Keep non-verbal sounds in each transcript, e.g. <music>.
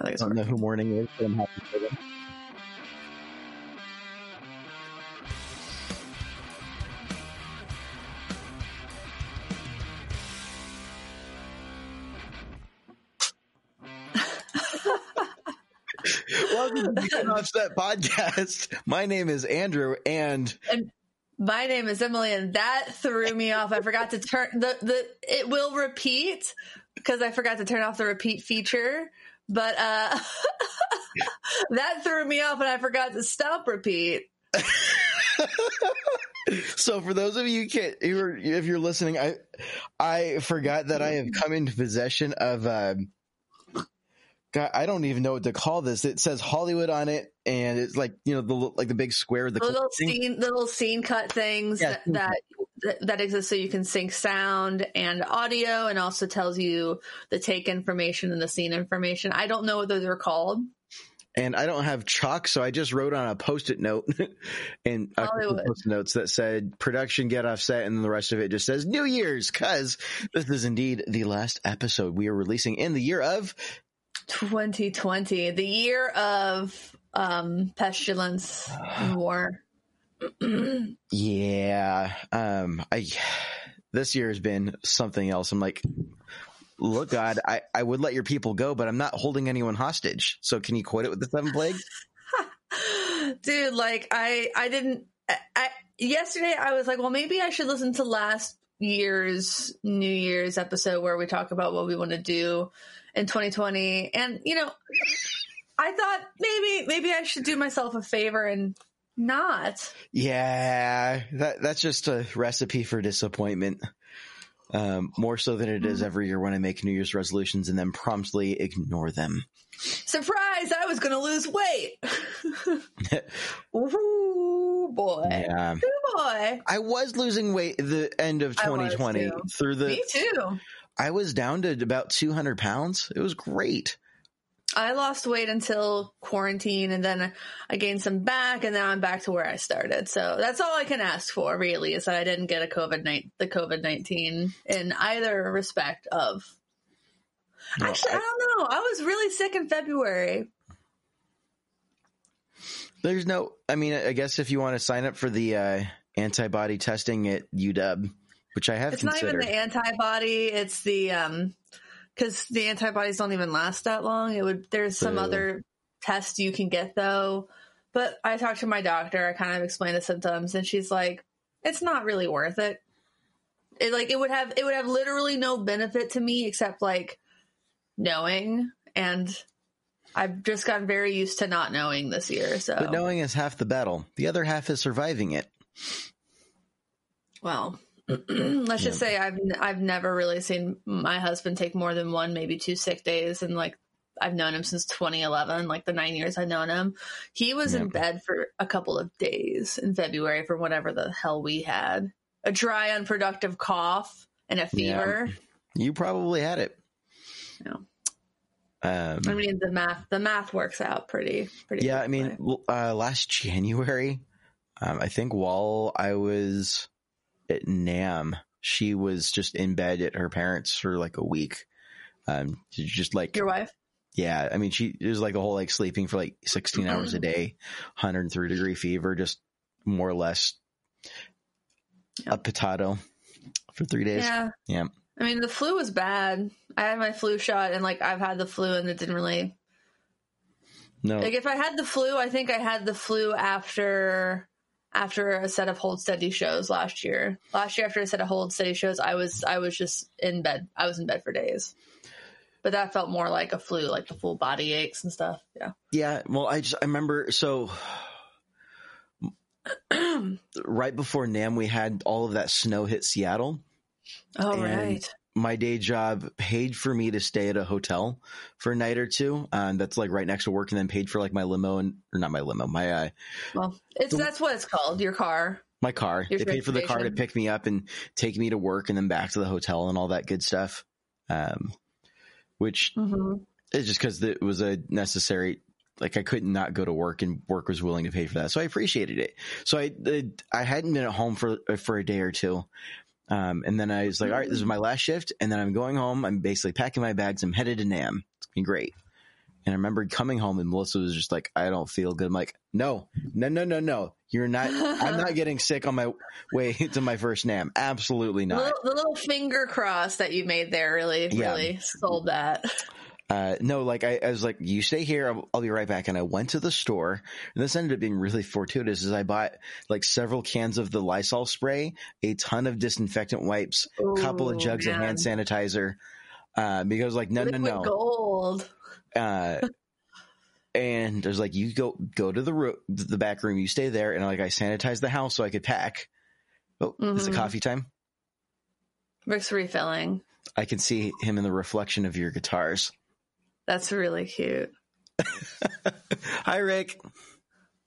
I I don't know who morning is, but I'm happy for them. <laughs> Welcome to the Offset Podcast. My name is Andrew, and My name is Emily, and that threw me off. I forgot to turn the the. It will repeat because I forgot to turn off the repeat feature. But uh <laughs> that threw me off, and I forgot to stop repeat. <laughs> so for those of you can't, if you're listening, I I forgot that I have come into possession of. Um, God, I don't even know what to call this. It says Hollywood on it, and it's like you know the like the big square, the little scene, little scene cut things Yeah, that, that that that exist so you can sync sound and audio, and also tells you the take information and the scene information. I don't know what those are called. and I don't have chalk, so I just wrote on a post-it note <laughs> and post-it notes that said "production get offset," and then the rest of it just says "New Year's," because this is indeed the last episode we are releasing in the year of 2020, the year of um, pestilence and <sighs> war. Yeah. Um I this year has been something else. I'm like Look, God, I, I would let your people go, but I'm not holding anyone hostage. So can you quote it with the seven plagues? <laughs> Dude, like I, I didn't. I, I yesterday I was like, well, maybe I should listen to last year's New Year's episode where we talk about what we want to do in 2020, and you know, I thought maybe maybe I should do myself a favor and not. Yeah, that that's just a recipe for disappointment. Um, more so than it is every year when I make New Year's resolutions and then promptly ignore them. Surprise! I was going to lose weight. <laughs> Ooh boy, Yeah. Ooh boy. I was losing weight at the end of I was 2020 too. through the, Me too. I was down to about 200 pounds. It was great. I lost weight until quarantine and then I gained some back and now I'm back to where I started. So that's all I can ask for really is that I didn't get a COVID night the COVID nineteen in either respect of Well, Actually, I, I- don't know. I was really sick in February. There's no, I mean, I guess if you want to sign up for the uh, antibody testing at UW, which I have It's not even the antibody, it's the um cuz the antibodies don't even last that long. It would there's some other test you can get though. But I talked to my doctor, I kind of explained the symptoms and she's like it's not really worth it. It like it would have it would have literally no benefit to me except like knowing and I've just gotten very used to not knowing this year. So but knowing is half the battle. The other half is surviving it. Well, <clears throat> let's just say I've I've never really seen my husband take more than one, maybe two sick days, and like I've known him since 2011, like the nine years I've known him. He was in bed for a couple of days in February for whatever the hell we had, a dry, unproductive cough and a Yeah. fever. You probably had it. Yeah. Um, I mean, the math the math works out pretty pretty. yeah, I mean, uh, last January, um, I think while I was at NAMM, she was just in bed at her parents for like a week. Um, just like, your wife. yeah, I mean, she it was like a whole like sleeping for like 16 hours a day, 103 degree fever, just more or less a potato for three days. Yeah. Yeah. I mean, the flu was bad. I had my flu shot, and like I've had the flu, and it didn't really No, Like if I had the flu, I think I had the flu after after a set of hold steady shows last year. Last year after a set of hold steady shows, I was I was just in bed. I was in bed for days. But that felt more like a flu, like the full body aches and stuff. Yeah. Yeah, well, I just I remember so <clears throat> right before NAMM, we had all of that snow hit Seattle. Oh And- right. My day job paid for me to stay at a hotel for a night or two. Um, that's like right next to work, and then paid for like my limo and or not my limo, my uh, Well, it's the- that's what it's called. Your car. my car. Your they paid for the car to pick me up and take me to work, and then back to the hotel and all that good stuff. Um, which hmm It's just because it was a necessary. Like I could not not go to work, and work was willing to pay for that, so I appreciated it. So I I hadn't been at home for for a day or two, um, and then I was like, all right, this is my last shift, and then I'm going home. I'm basically packing my bags. I'm headed to NAMM. It's been great, And I remember coming home and Melissa was just like, I don't feel good. I'm like, no, no, no, no, no. You're not, I'm not <laughs> getting sick on my way <laughs> to my first NAMM. Absolutely The not. little, the little finger cross that you made there really, Yeah. really sold that. <laughs> Uh, no, like I, I was like, you stay here. I'll, I'll be right back. And I went to the store and this ended up being really fortuitous is I bought like several cans of the Lysol spray, a ton of disinfectant wipes, a couple of jugs of hand sanitizer. Uh, because like, no, no, Liquid no. Gold. uh, and I was like, "You go go to the ro- the back room. You stay there." And like, I sanitized the house so I could pack. Oh, is it Mhm. coffee time? Rick's refilling. I can see him in the reflection of your guitars. That's really cute. <laughs> Hi, Rick.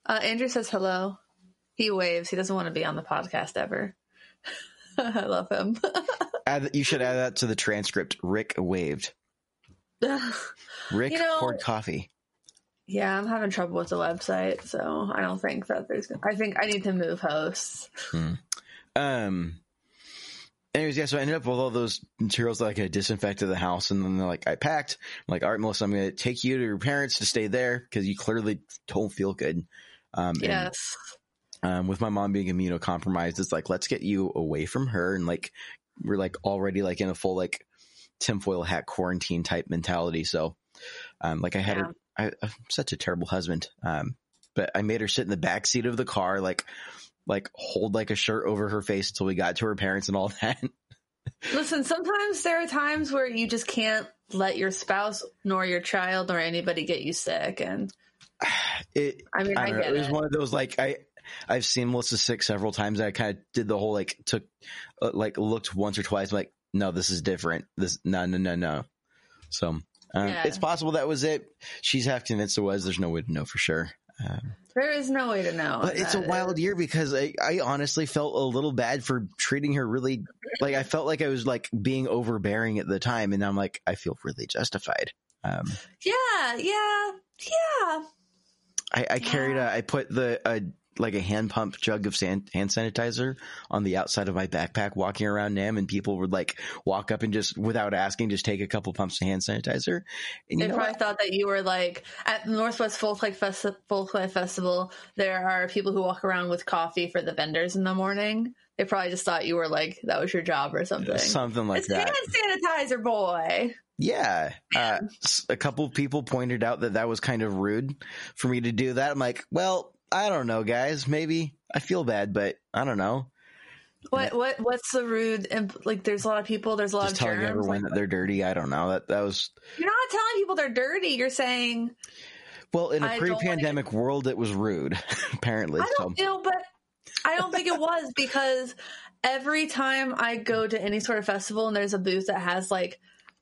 Uh, Andrew says hello. He waves. He doesn't want to be on the podcast ever. <laughs> I love him. <laughs> Add, you should add that to the transcript. Rick waved. Rick You know- poured coffee. yeah, I'm having trouble with the website, so I don't think that there's. I think I need to move hosts. Um. Anyways, yeah, so I ended up with all those materials like I disinfected the house and then they're like I packed. I'm like, all right, Melissa, I'm going to take you to your parents to stay there because you clearly don't feel good. Um, and Yes. um, with my mom being immunocompromised, it's like, let's get you away from her. And like, we're like already like in a full like tinfoil hat quarantine type mentality. So, um, like I had Yeah. her, I, I'm such a terrible husband. Um, but I made her sit in the back seat of the car, like, like hold like a shirt over her face until we got to her parents and all <laughs> that. Listen, sometimes there are times where you just can't let your spouse nor your child nor anybody get you sick, and <sighs> it, I mean, I I, don't know. It was it. one of those like I I've seen Melissa sick several times. I kind of did the whole like took uh, like looked once or twice. I'm like, no, this is different. This no no no no. So um, Yeah. it's possible that was it. She's half convinced it was. There's no way to know for sure. Um, There is no way to know. but it's a wild year because I, I honestly felt a little bad for treating her really like I felt like I was like being overbearing at the time, and I'm like I feel really justified. Um, Yeah, yeah, yeah. I, I carried a, Yeah. I put the, a, like a hand pump jug of san, hand sanitizer on the outside of my backpack walking around NAMM and people would like walk up and just without asking, just take a couple pumps of hand sanitizer. And you They probably what? thought that you were like at the Northwest Folklife Festi- Folklife Festival. There are people who walk around with coffee for the vendors in the morning. They probably just thought you were like that was your job or something. Something like that. it's that. hand sanitizer, boy. Yeah. <laughs> Uh, a couple of people pointed out that that was kind of rude for me to do that. I'm like, well, I don't know, guys. Maybe I feel bad, but I don't know. What what what's the rude? imp- Like, there's a lot of people. There's a lot Just of telling germs. everyone Like, that they're dirty. I don't know. That that was you're not telling people they're dirty. You're saying well in a I pre-pandemic world. It was rude, <laughs> apparently. I don't know, but I don't think it was because every time I go to any sort of festival and there's a booth that has like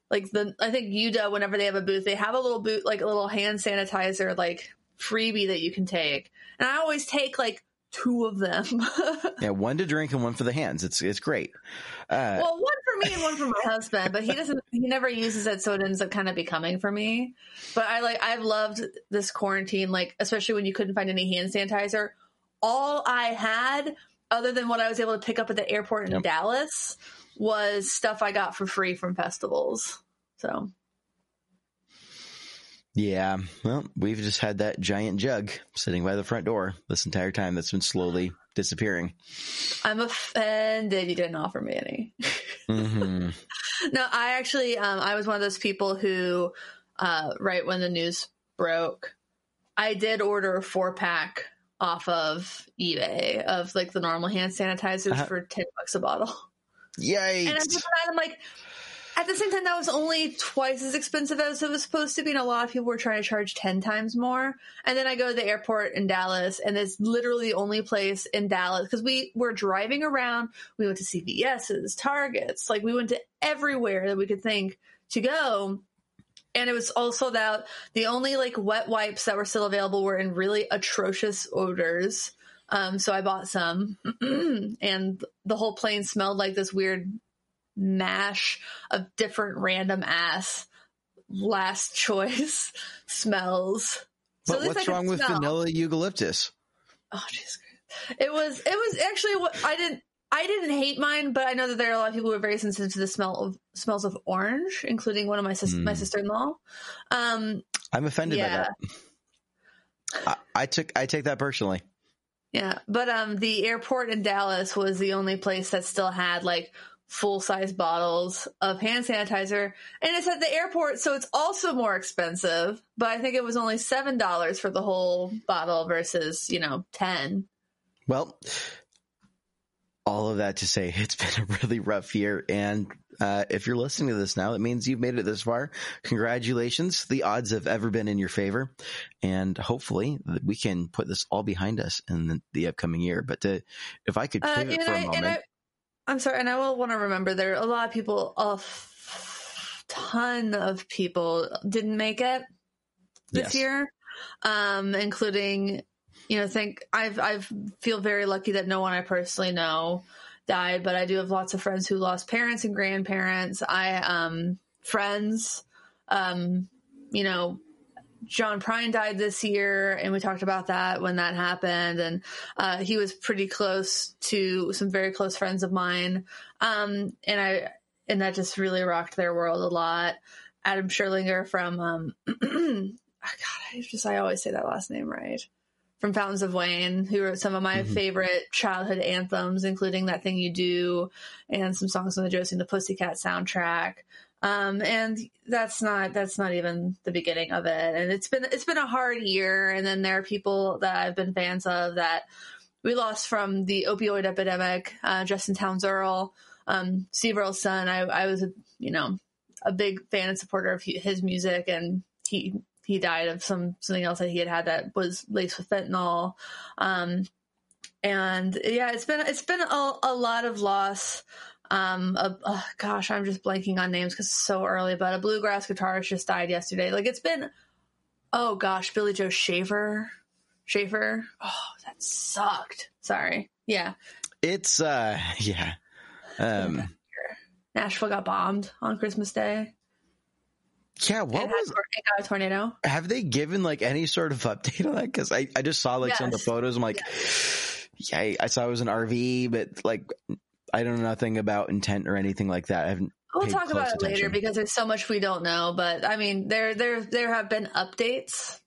like the I think UDA whenever they have a booth they have a little boot like a little hand sanitizer like freebie that you can take and I always take like two of them. <laughs> Yeah, one to drink and one for the hands. It's it's great. Uh, well, one for me and one for my husband, but he doesn't he never uses it so it ends up kind of becoming for me. But I like I've loved this quarantine like especially when you couldn't find any hand sanitizer. All I had other than what I was able to pick up at the airport in Yep. Dallas was stuff I got for free from festivals. So, yeah, well, we've just had that giant jug sitting by the front door this entire time. That's been slowly disappearing. I'm offended you didn't offer me any. hmm <laughs> No, I actually, um, I was one of those people who, uh, right when the news broke, I did order a four pack off of eBay of like the normal hand sanitizers Uh-huh. for 10 bucks a bottle. Yikes! And I'm, just, I'm like, at the same time, that was only twice as expensive as it was supposed to be. And a lot of people were trying to charge 10 times more. And then I go to the airport in Dallas, and it's literally the only place in Dallas because we were driving around. We went to CVS's, Targets, like we went to everywhere that we could think to go. And it was all sold out. The only like wet wipes that were still available were in really atrocious odors. Um, so I bought some, <clears throat> and the whole plane smelled like this weird mash of different random ass last <laughs> choice smells. But I what's wrong with smell. vanilla eucalyptus? Oh Jesus Christ! It was it was actually what I didn't I didn't hate mine, but I know that there are a lot of people who are very sensitive to the smell of smells of orange, including one of my sis- Mm. my sister in law. Um, I'm offended Yeah. by that. I, I took I take that personally. Yeah, but um, the airport in Dallas was the only place that still had like full size bottles of hand sanitizer, and it's at the airport, so it's also more expensive. But I think it was only seven dollars for the whole bottle versus you know ten. Well, all of that to say, it's been a really rough year. And uh, if you're listening to this now, it means you've made it this far. Congratulations. The odds have ever been in your favor. And hopefully we can put this all behind us in the, the upcoming year. But to, if I could Uh, for a I, moment. I'm sorry, and I will want to remember there are a lot of people, a f- ton of people didn't make it this Yes. year, um, including, you know, think I've I've feel very lucky that no one I personally know died, but I do have lots of friends who lost parents and grandparents. I um friends, um, you know, John Prine died this year, and we talked about that when that happened. And uh, he was pretty close to some very close friends of mine, um, and I and that just really rocked their world a lot. Adam Scherlinger from um, <clears throat> God, I just I always say that last name right. From Fountains of Wayne, who wrote some of my Mhm. favorite childhood anthems, including "That Thing You Do" and some songs on the Josie and the Pussycat soundtrack. Um, and that's not that's not even the beginning of it. And it's been it's been a hard year. And then there are people that I've been fans of that we lost from the opioid epidemic. Uh, Justin Townes Earle, um, Steve Earle's son. I, I was a you know a big fan and supporter of his music, and he he died of some something else that he had had that was laced with fentanyl. Um, and yeah, it's been it's been a, a lot of loss. Um, a, uh, gosh, I'm just blanking on names because it's so early. But a bluegrass guitarist just died yesterday. Like it's been, oh gosh, Billy Joe Shaver, Schaefer. Oh, that sucked. Sorry. Yeah, it's, uh, <laughs> yeah. Um, Nashville got bombed on Christmas Day. yeah. What it, was, it got a tornado. have they given like any sort of update on that? Cause I, I just saw like some of the photos. I'm like, yeah, I, I saw it was an RV, but like, I don't know nothing about intent or anything like that. I haven't. We'll talk about it later because there's so much we don't know. But I mean, there there there have been updates,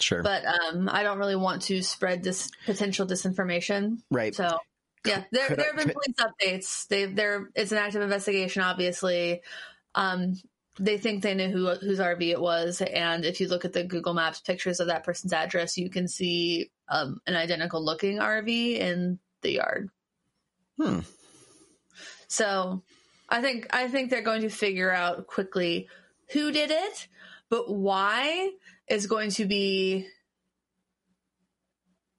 Sure. but um, I don't really want to spread this potential disinformation. right. So yeah, there there have been police updates. They there it's an active investigation, obviously. Um, they think they knew who whose RV it was, and if you look at the Google Maps pictures of that person's address, you can see um, an identical looking RV in the yard. Hmm. So I think I think they're going to figure out quickly who did it, but why is going to be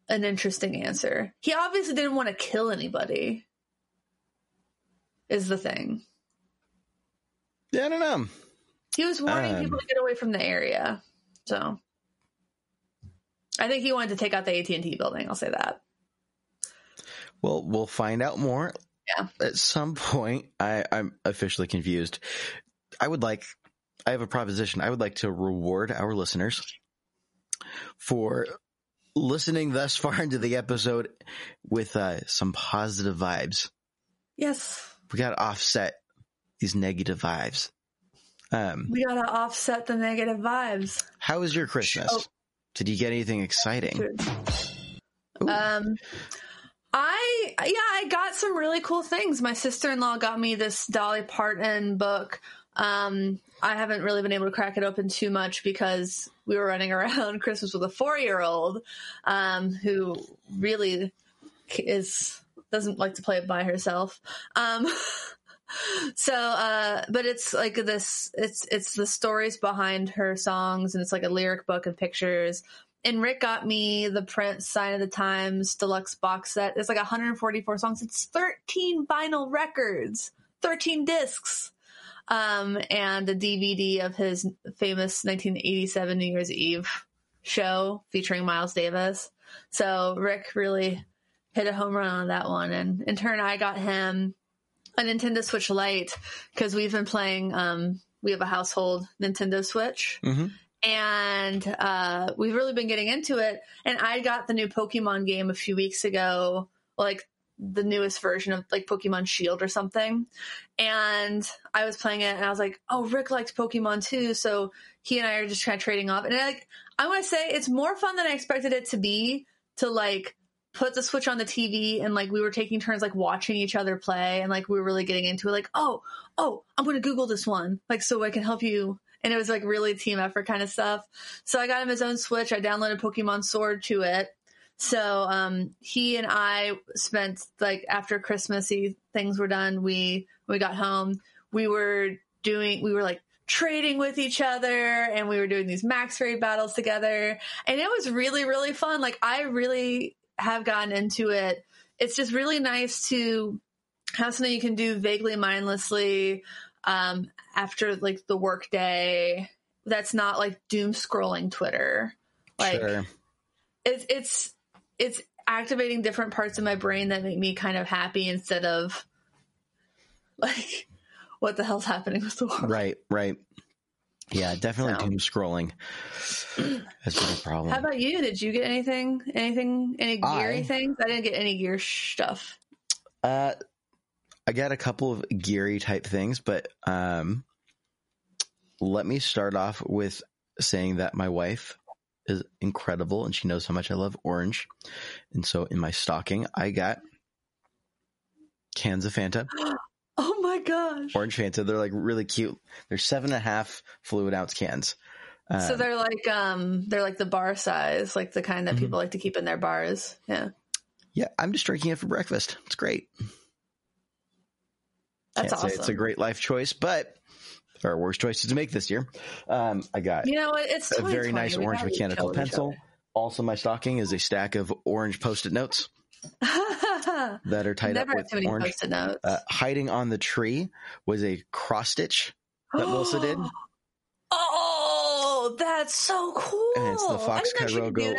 an interesting answer. He obviously didn't want to kill anybody. Is the thing. Yeah, I don't know. He was warning Um, people to get away from the area. So I think he wanted to take out the AT&T building, I'll say that. Well, we'll find out more. Yeah. At some point, I, I'm officially confused. I would like, I have a proposition. I would like to reward our listeners for listening thus far into the episode with uh, some positive vibes. Yes. We got to offset these negative vibes. Um, We got to offset the negative vibes. how was your Christmas? Oh. Did you get anything exciting? Um, I yeah, I got some really cool things. My sister in law got me this Dolly Parton book. Um, I haven't really been able to crack it open too much because we were running <laughs> around Christmas with a four year old um, who really is doesn't like to play it by herself. Um, <laughs> so, uh, but it's like this. It's it's the stories behind her songs, and it's like a lyric book and pictures and Rick got me the Prince Sign of the Times deluxe box set. It's like 144 songs. It's 13 vinyl records, 13 discs, um, and a DVD of his famous 1987 New Year's Eve show featuring Miles Davis. So Rick really hit a home run on that one, and in turn, I got him a Nintendo Switch Lite because we've been playing. Um, we have a household Nintendo Switch hmm and uh, we've really been getting into it. And I got the new Pokemon game a few weeks ago, like the newest version of like Pokemon Shield or something. And I was playing it and I was like, oh, Rick likes Pokemon too. So he and I are just kind of trading off. And like, I want to say it's more fun than I expected it to be to like put the switch on the TV and like we were taking turns like watching each other play and like we were really getting into it. Like, oh, oh, I'm going to Google this one, like so I can help you. And it was like really team effort kind of stuff. So I got him his own Switch. I downloaded Pokemon Sword to it so um, he and I spent like after Christmassy things were done. We we got home. We were doing. We were like trading with each other, and we were doing these max raid battles together, and it was really really fun. Like I really have gotten into it. It's just really nice to have something you can do vaguely mindlessly um, after like the work day. That's not like doom scrolling Twitter. Like sure. it's it's it's activating different parts of my brain that make me kind of happy instead of <laughs> like what the hell's happening with the world. Right, right. Yeah, definitely so. doom scrolling has been a problem. How about you? Did you get anything? Anything? Any geary I, things? I didn't get any gear stuff. Uh, I got a couple of geary type things, but um, let me start off with saying that my wife is incredible and she knows how much I love orange. And so in my stocking, I got cans of Fanta. <gasps> oh my gosh. Orange Fanta. They're like really cute. They're seven and a half fluid ounce cans. Um, so they're like um they're like the bar size, like the kind that mm-hmm. people like to keep in their bars. Yeah. Yeah, I'm just drinking it for breakfast. It's great. That's Can't awesome. it's a great life choice, but our worst choices to make this year. Um, I got you know it's a very nice orange mechanical pencil. Also, my stocking is a stack of orange post-it notes <laughs> that are tied Never up with orange. Uh, hiding on the tree was a cross stitch that Melissa did. <gasps> Oh, that's so cool! And it's the Fox Kyrogo.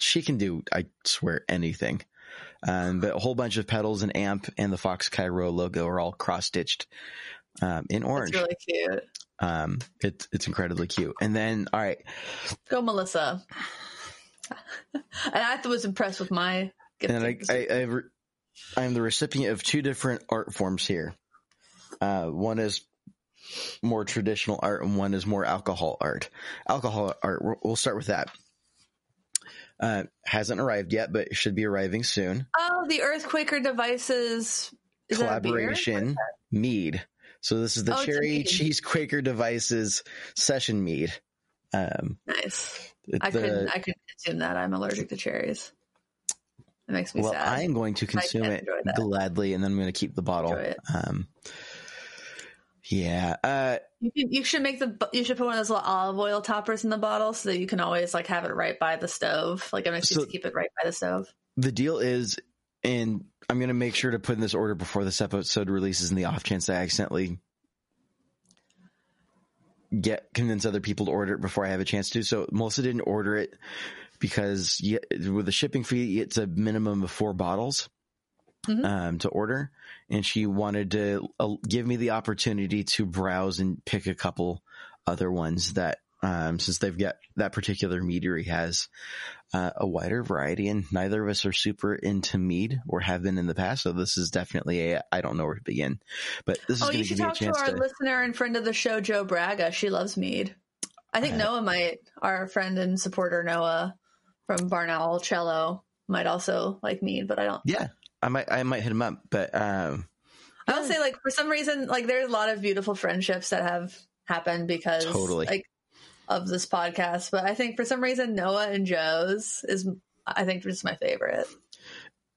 She can do, I swear, anything. Um, but a whole bunch of pedals and amp and the Fox Cairo logo are all cross stitched um, in orange. It's really cute. Um, it's it's incredibly cute. And then, all right, go Melissa. and I was impressed with my. And I, I, I, I am the recipient of two different art forms here. Uh, one is more traditional art, and one is more alcohol art. Alcohol art. We'll start with that. Uh, hasn't arrived yet, but should be arriving soon. Oh, the Earthquaker devices collaboration mead. So this is the oh, Cherry Cheese Quaker Devices Session Mead. Um, nice. I the, couldn't. I couldn't consume that. I'm allergic to cherries. It makes me well, sad. I am going to consume it gladly, and then I'm going to keep the bottle. Um, yeah. Uh, you, can, you, should make the. You should put one of those little olive oil toppers in the bottle so that you can always like have it right by the stove. Like I'm going so to keep it right by the stove. The deal is, and I'm going to make sure to put in this order before this episode releases in the off chance I accidentally get convince other people to order it before I have a chance to. So Melissa didn't order it because you, with the shipping fee, it's a minimum of four bottles mm-hmm. um, to order, and she wanted to uh, give me the opportunity to browse and pick a couple other ones that um, since they've got that particular meadery has uh, a wider variety, and neither of us are super into mead or have been in the past. So this is definitely a I don't know where to begin. But this is oh, you should talk to our to... listener and friend of the show, Joe Braga. She loves mead. I think uh, Noah might, our friend and supporter Noah from Barn Owl Cello, might also like mead, but I don't. Yeah, I might I might hit him up, but um, I'll say like for some reason like there's a lot of beautiful friendships that have happened because totally like of this podcast, but I think for some reason Noah and Joe's is I think just my favorite.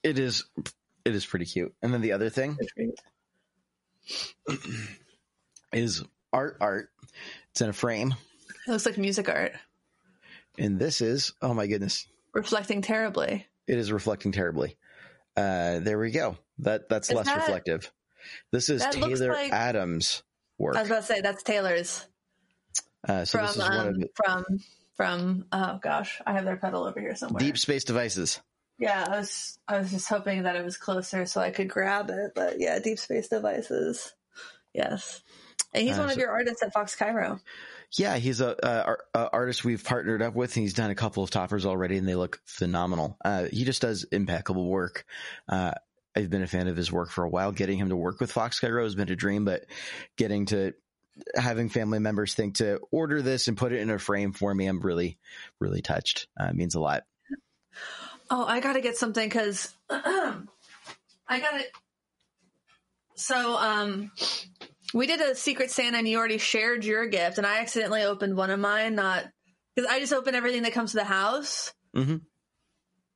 It is it is pretty cute. And then the other thing <clears throat> is art art. It's in a frame. It looks like music art. And this is oh my goodness. Reflecting terribly. It is reflecting terribly. Uh there we go. That that's is less that, reflective. This is Taylor like, Adams work. I was about to say that's Taylor's. Uh, so from um, the, from from oh gosh, I have their pedal over here somewhere. Deep Space Devices. Yeah, I was I was just hoping that it was closer so I could grab it, but yeah, Deep Space Devices. Yes, and he's uh, one so, of your artists at Fox Cairo. Yeah, he's a, a, a, artist we've partnered up with. And he's done a couple of toppers already, and they look phenomenal. Uh, he just does impeccable work. Uh, I've been a fan of his work for a while. Getting him to work with Fox Cairo has been a dream, but getting to having family members think to order this and put it in a frame for me, I'm really, really touched. Uh, it means a lot. Oh, I gotta get something because <clears throat> I got it. So, um, we did a Secret Santa and you already shared your gift, and I accidentally opened one of mine, not because I just open everything that comes to the house hmm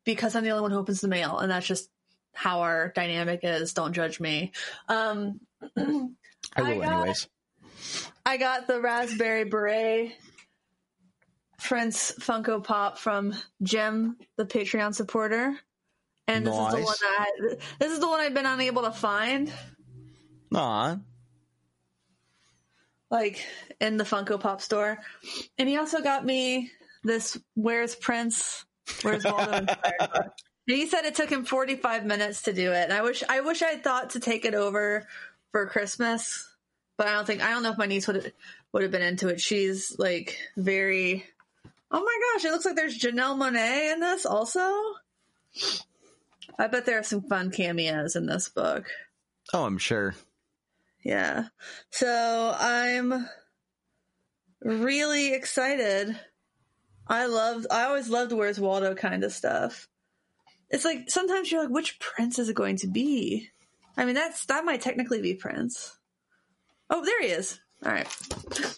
because I'm the only one who opens the mail, and that's just how our dynamic is. Don't judge me. Um, I I will, got- anyways. I got the raspberry beret Prince Funko Pop from Jim, the Patreon supporter. And this is the one that I, this is the one I've been unable to find, Aw, like in the Funko Pop store. And he also got me this "Where's Prince? Where's <laughs> Waldo?" And he said it took him 45 minutes to do it. And I wish I wish I thought to take it over for Christmas, but I don't think I don't know if my niece would would have been into it. She's like very Oh my gosh, it looks like there's Janelle Monáe in this also. I bet there are some fun cameos in this book. oh, I'm sure. Yeah. So I'm really excited. I love I always loved Where's Waldo kind of stuff. It's like sometimes you're like, which prince is it going to be? I mean that's that might technically be Prince. Oh, there he is. All right. <laughs>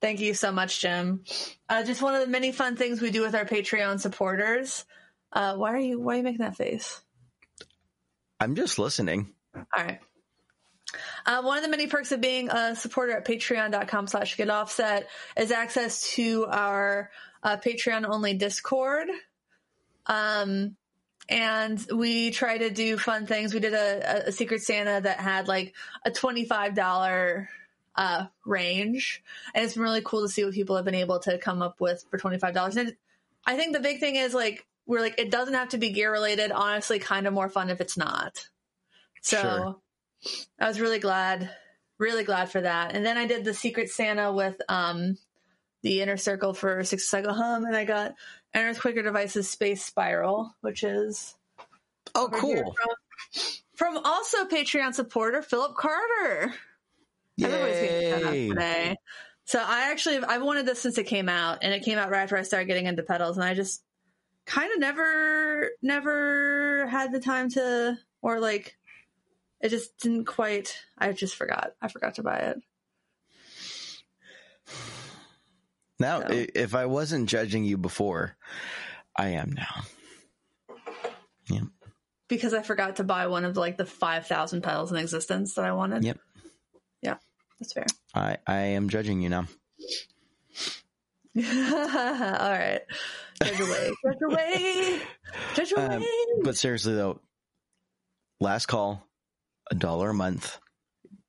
Thank you so much, Jim. Uh, just one of the many fun things we do with our Patreon supporters. Uh, why are you why are you making that face? I'm just listening. All right. Uh, one of the many perks of being a supporter at patreon.com slash get offset is access to our uh, Patreon only Discord. Um, and we try to do fun things. We did a, a Secret Santa that had like a $25 uh, range. And it's been really cool to see what people have been able to come up with for $25. And I think the big thing is like, we're like, it doesn't have to be gear related. Honestly, kind of more fun if it's not. So Sure. I was really glad, really glad for that. And then I did the Secret Santa with um the inner circle for Sixty Cycle Hum, and I got EarthQuaker Devices Space Spiral, which is Oh, cool. From, from also Patreon supporter Philip Carter. Everybody's getting shout out Yay. today. So I actually I've wanted this since it came out, and it came out right after I started getting into pedals, and I just kind of never never had the time to or like it just didn't quite. I just forgot. I forgot to buy it. Now, So. if I wasn't judging you before, I am now. because I forgot to buy one of like the five thousand pedals in existence that I wanted. Yep. Yeah, that's fair. I, I am judging you now. <laughs> All right, judge away, <laughs> judge away, judge away. Um, But seriously though, last call, a dollar a month.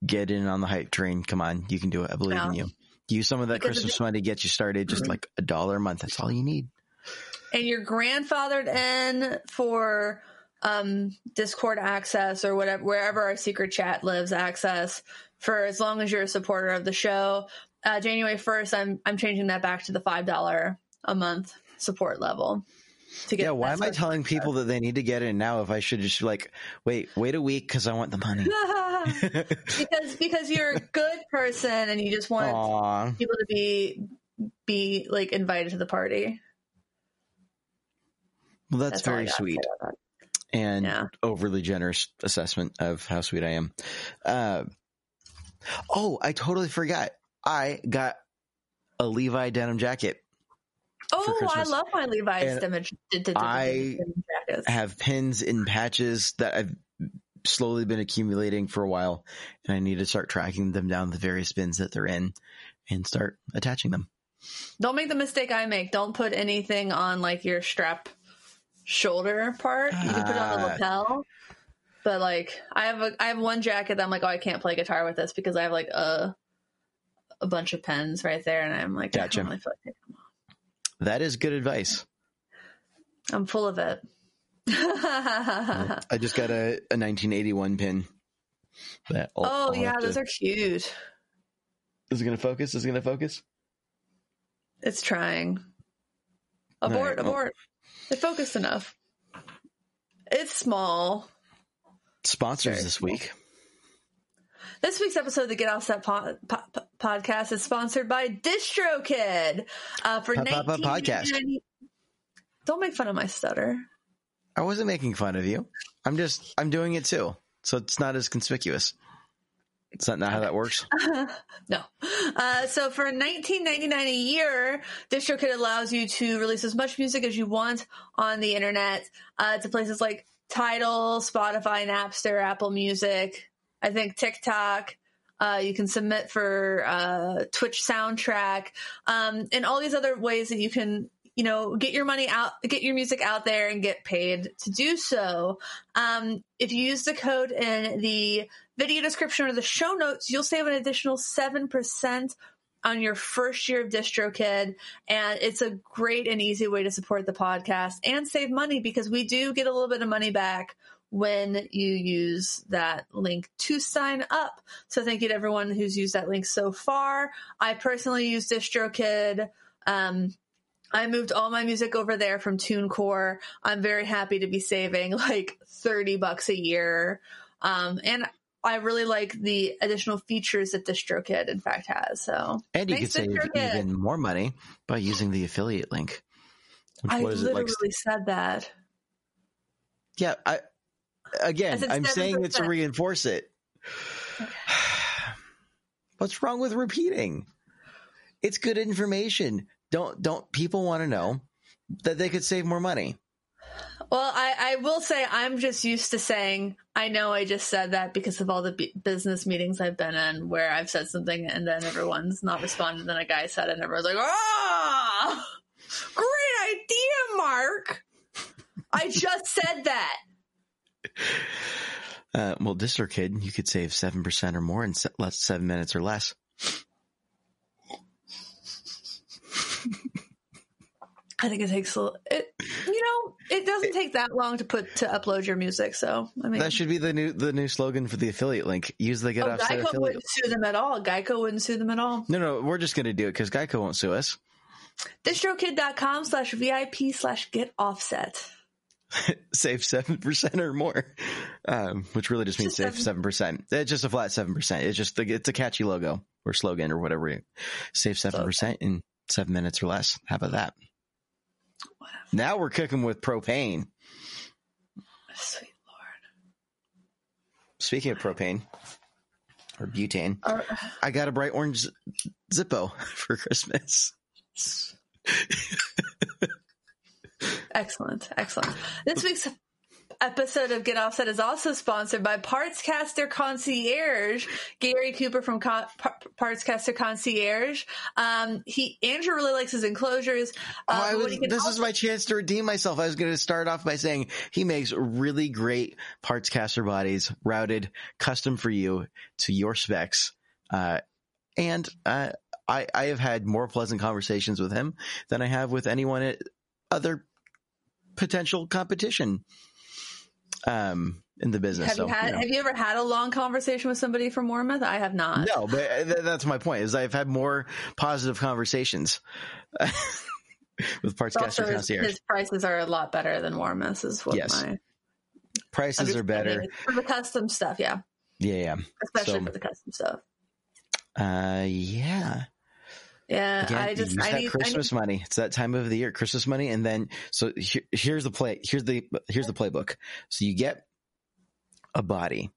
Get in on the hype train. Come on, you can do it. I believe in you. Use some of that Because Christmas money to get you started. Just like a dollar a month. That's all you need. and you're grandfathered in for um, Discord access or whatever, wherever our secret chat lives, access for as long as you're a supporter of the show. Uh, January first, I'm I'm changing that back to the five dollar a month support level. To Yeah. Why am I telling people that they need to get in now if I should just like, wait, wait a week because I want the money? <laughs> because because you're a good person and you just want Aw. people to be be like invited to the party. Well, that's, I very sweet and Yeah. overly generous assessment of how sweet I am. Uh, oh, I totally forgot. I got a Levi denim jacket. Oh, I love my Levi's And denim, d- d- d- I. Have pins and patches that I've slowly been accumulating for a while, and I need to start tracking them down the various bins that they're in and start attaching them. Don't make the mistake I make. Don't put anything on like your strap shoulder part. You can put it on the Ah. lapel. But like I have a I have one jacket that I'm like, oh I can't play guitar with this because I have like a a bunch of pens right there and I'm like, I don't really feel like taking them off. That is good advice. I'm full of it. I just got a, a 1981 pin. That I'll- oh I'll yeah, those to- are cute. Is it going to focus? Is it going to focus? It's trying. Abort, right, well- abort. They focused enough. It's small. Sponsors Very this week. This week's episode of the Get Offset po- po- po- podcast is sponsored by DistroKid. Uh, for Pa- pa- pa- 19 Don't make fun of my stutter. I wasn't making fun of you. I'm just I'm doing it too, so it's not as conspicuous. Is that not how that works? <laughs> no. Uh, so for $19.99 a year, DistroKid allows you to release as much music as you want on the internet uh, to places like Tidal, Spotify, Napster, Apple Music. I think TikTok. Uh, you can submit for uh, Twitch soundtrack um, and all these other ways that you can, you know, get your money out, get your music out there, and get paid to do so. Um, if you use the code in the video description or the show notes, you'll save an additional 7% on your first year of DistroKid. And it's a great and easy way to support the podcast and save money because we do get a little bit of money back when you use that link to sign up. So thank you to everyone who's used that link so far. I personally use DistroKid. Um, I moved all my music over there from TuneCore. I'm very happy to be saving <laughs> like 30 bucks a year. Um, and I really like the additional features that DistroKid in fact has. So And you could save DistroKid. even more money by using the affiliate link. Which, I is it literally like? said that. Yeah, I again, I'm saying it to reinforce it. <sighs> What's wrong with repeating? It's good information. Don't don't people want to know that they could save more money? Well, I, I will say I'm just used to saying I know I just said that because of all the b- business meetings I've been in where I've said something and then everyone's not responded. Then a guy said it and everyone's like, "Ah, great idea, Mark! I just said that." <laughs> Uh, well, DistroKid, you could save seven percent or more in se- less seven minutes or less. <laughs> I think it takes a little, it, you know, it doesn't take that long to put to upload your music. So I mean, That should be the new the new slogan for the affiliate link. Use the get oh, offset Geico affiliate. wouldn't sue them at all. Geico wouldn't sue them at all. No, no, we're just gonna do it because Geico won't sue us. distrokid.com slash VIP slash get offset. <laughs> Save seven percent or more, um, which really just means Just save seven percent. It's just a flat seven percent. It's just the, it's a catchy logo or slogan or whatever. You save seven percent in seven minutes or less. How about that? Whatever. Now we're cooking with propane. Sweet Lord. Speaking of propane or butane, Or- I got a bright orange Zippo <laughs> for Christmas. <laughs> Excellent, excellent. This week's episode of Get Offset is also sponsored by Partscaster Concierge, Gary Cooper from Co- Par- Partscaster Concierge. Um, he Andrew really likes his enclosures. Oh, Uh, I was, what he can this is my chance to redeem myself. I was going to start off by saying he makes really great parts caster bodies routed custom for you to your specs. Uh, and, uh, I, I have had more pleasant conversations with him than I have with anyone at other potential competition, um, in the business. have so, you had? you know. Have you ever had a long conversation with somebody from Warmoth? I have not. No, but uh, th- that's my point. Is I've had more positive conversations <laughs> with parts Also, caster his, his prices are a lot better than Warmoth. Is what Yes. my Prices are better. for the custom stuff. Yeah, Yeah, yeah. especially So- for the custom stuff. Uh, yeah. Yeah, Again, I just use I that need, Christmas need money. It's that time of the year, Christmas money, and then so here, here's the play. Here's the here's the playbook. So you get a body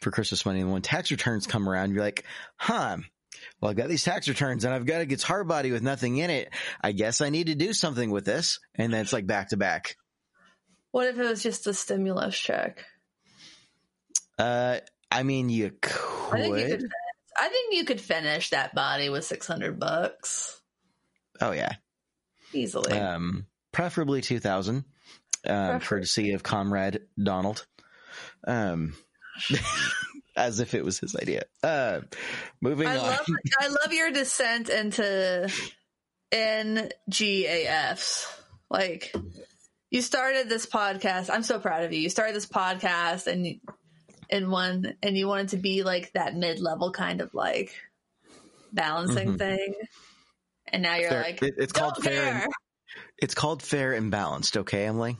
for Christmas money, and when tax returns come around, you're like, huh. Well, I've got these tax returns, and I've got a guitar body with nothing in it. I guess I need to do something with this, and then it's like back to back. What if it was just a stimulus check? Uh, I mean, you I think you could. I think you could finish that body with six hundred bucks Oh yeah. easily. um, preferably 2000, um, courtesy of Comrade Donald. Um, <laughs> as if it was his idea. Uh, moving I on. love. I love your descent into NGAFs. Like you started this podcast. I'm so proud of you. You started this podcast and in one and you want it to be like that mid level kind of like balancing mm-hmm. thing. And now you're fair. like, it, it's called fair. fair. And, it's called fair and balanced. Okay, Emily.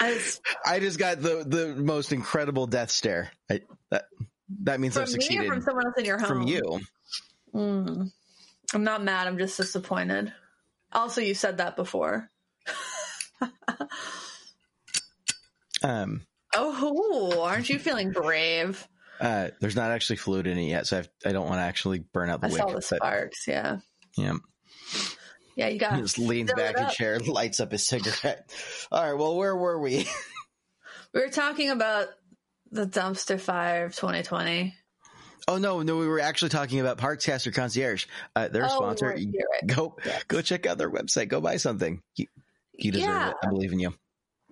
I, <laughs> I just got the the most incredible death stare. I, that that means I've succeeded. from someone else in your home. From you. Mm. I'm not mad. I'm just disappointed. Also, you said that before. Um, Oh, aren't you feeling brave? uh, there's not actually fluid in it yet, so I've, I don't want to actually burn out the I wick. saw the sparks. Yeah, yeah, yeah. You got. he <laughs> just leans back in chair, lights up his cigarette. <laughs> All right, well, where were we? <laughs> We were talking about the dumpster fire of 2020. Oh no, no, we were actually talking about Partscaster Concierge. Uh, they're a Oh, sponsor. right, right. Go Yes. go check out their website. Go buy something. You, you deserve Yeah. it. I believe in you.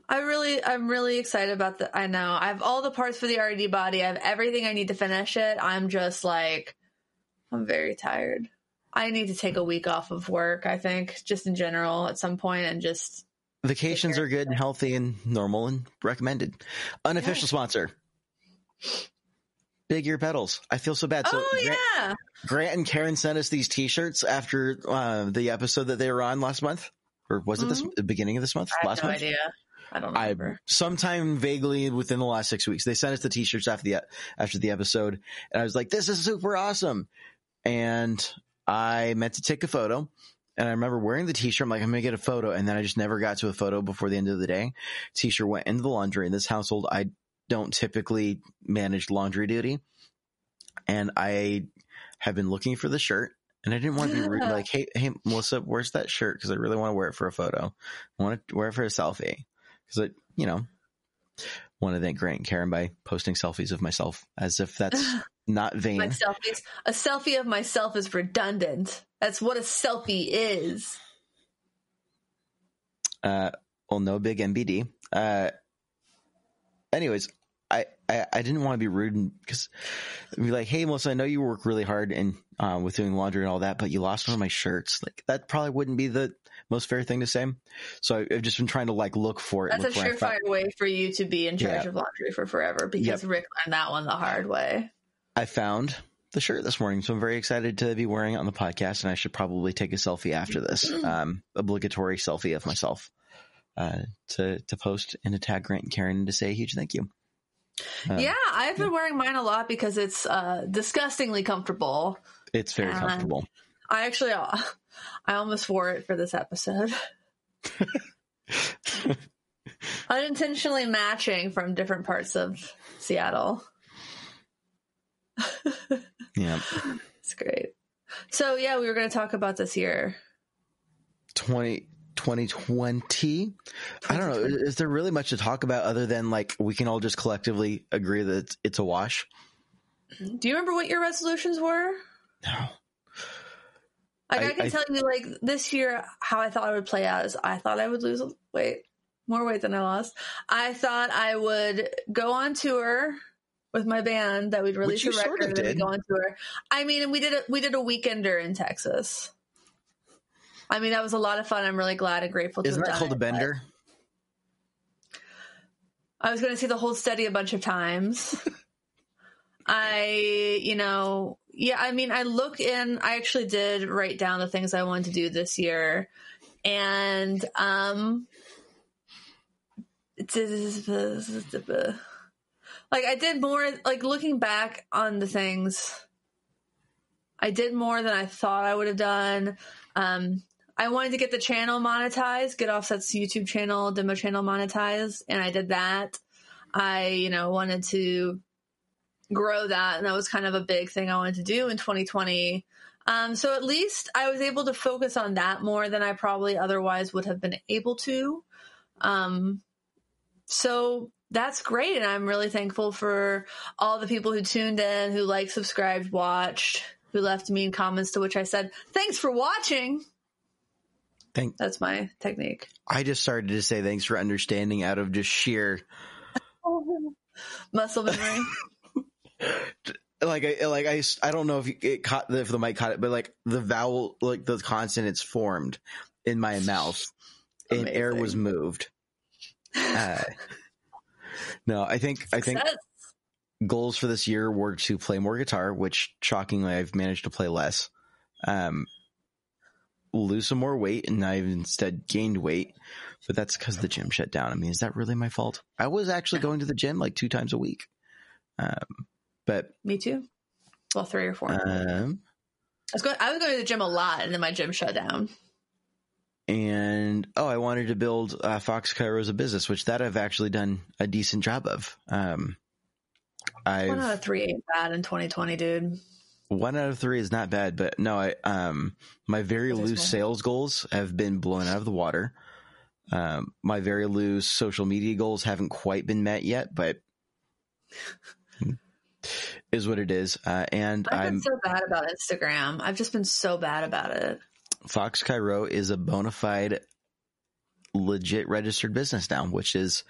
I really, I'm really excited about the. I know I have all the parts for the RD body. I have everything I need to finish it. I'm just like, I'm very tired. I need to take a week off of work. I think just in general at some point and just Vacations are good and healthy and normal and recommended. Unofficial sponsor. Big Ear Pedals. I feel so bad. So oh Grant, yeah, Grant and Karen sent us these T-shirts after uh, the episode that they were on last month, or was it this the beginning of this month? Mm-hmm. I have last no month. idea. I don't I sometime vaguely within the last six weeks, they sent us the T-shirts after the after the episode, and I was like, "This is super awesome!" And I meant to take a photo, and I remember wearing the T-shirt. I'm like, "I'm gonna get a photo," and then I just never got to a photo before the end of the day. T-shirt went into the laundry. In this household, I don't typically manage laundry duty, and I have been looking for the shirt. And I didn't want to be rude, <laughs> like, hey, hey, Melissa, where's that shirt? Because I really want to wear it for a photo. I want to wear it for a selfie because I, you know, want to thank Grant and Karen by posting selfies of myself as if that's <laughs> not vain. My selfies. A selfie of myself is redundant. That's what a selfie is. Uh, well, no big MBD. Uh, anyways, I, I, I didn't want to be rude because be like, hey, Melissa, I know you work really hard and uh, with doing laundry and all that, but you lost one of my shirts. Like that probably wouldn't be the most fair thing to say. So I, I've just been trying to like look for it. That's a surefire way for you to be in charge Yeah. of laundry for forever because Rick learned that one the hard way. I found the shirt this morning, so I'm very excited to be wearing it on the podcast, and I should probably take a selfie after this. Um, obligatory selfie of myself uh, to to post and to tag Grant and Karen and to say a huge thank you. Um, yeah, I've been wearing mine a lot because it's uh, disgustingly comfortable. it's very comfortable. I actually, uh, <laughs> I almost wore it for this episode. <laughs> <laughs> Unintentionally matching from different parts of Seattle. Yeah, It's great. So yeah, we were going to talk about this year. 20, 2020. I don't know. Is there really much to talk about other than like we can all just collectively agree that it's, it's a wash? Do you remember what your resolutions were? No. Like I, I- can I- tell you, like this year, how I thought I would play out is I thought I would lose weight, more weight than I lost. I thought I would go on tour with my band that we'd release a sort record of and go on tour. I mean, and we did a we did a weekender in Texas. I mean, that was a lot of fun. I'm really glad and grateful. Isn't to that called a it, but bender? I was going to see the whole study a bunch of times. <laughs> I, you know, yeah, I mean, I look in, I actually did write down the things I wanted to do this year. And, um, like I did more, like looking back on the things, I did more than I thought I would have done. Um, I wanted to get the channel monetized, get Offset's YouTube channel, demo channel monetized, and I did that. I, you know, wanted to grow that, and that was kind of a big thing I wanted to do in 2020. Um, so at least I was able to focus on that more than I probably otherwise would have been able to. Um, so that's great, and I'm really thankful for all the people who tuned in, who liked, subscribed, watched, who left mean comments to which I said, "Thanks for watching." Thank. That's my technique. I just started to say thanks for understanding out of just sheer <laughs> Muscle memory. <laughs> like I like I I don't know if it caught if the mic caught it, but like the vowel like the consonants formed in my mouth and air was moved. <laughs> Uh, no, I think I think goals for this year were to play more guitar, which shockingly I've managed to play less. Um, lose some more weight, and I've instead gained weight. but that's because the gym shut down. I mean, is that really my fault? I was actually going to the gym like two times a week. Um, but Me too. Well, three or four. Um, I was going. I was going to the gym a lot, and then my gym shut down. and oh, I wanted to build uh, Fox Cairo as a business, which that I've actually done a decent job of. Um, One out I've of three ain't bad in 2020, dude. One out of three is not bad, but no, I um, my very loose one. sales goals have been blown out of the water. Um, my very loose social media goals haven't quite been met yet, but <laughs> is what it is. Uh, and I've I'm been so bad about Instagram. I've just been so bad about it. Fox Cairo is a bona fide, legit registered business now, which is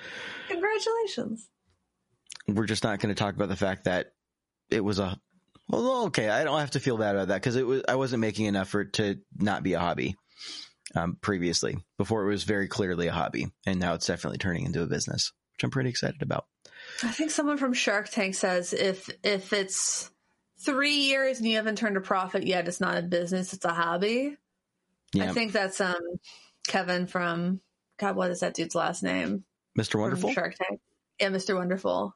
Congratulations. we're just not going to talk about the fact that it was a well, okay. I don't have to feel bad about that because it was I wasn't making an effort to not be a hobby um, previously. Before it was very clearly a hobby, and now it's definitely turning into a business, which I'm pretty excited about. I think someone from Shark Tank says if if it's three years and you haven't turned a profit yet, it's not a business; it's a hobby. Yeah, I think that's um Kevin from God. What is that dude's last name? Mr. From Wonderful. Shark Tank. Yeah, Mr. Wonderful.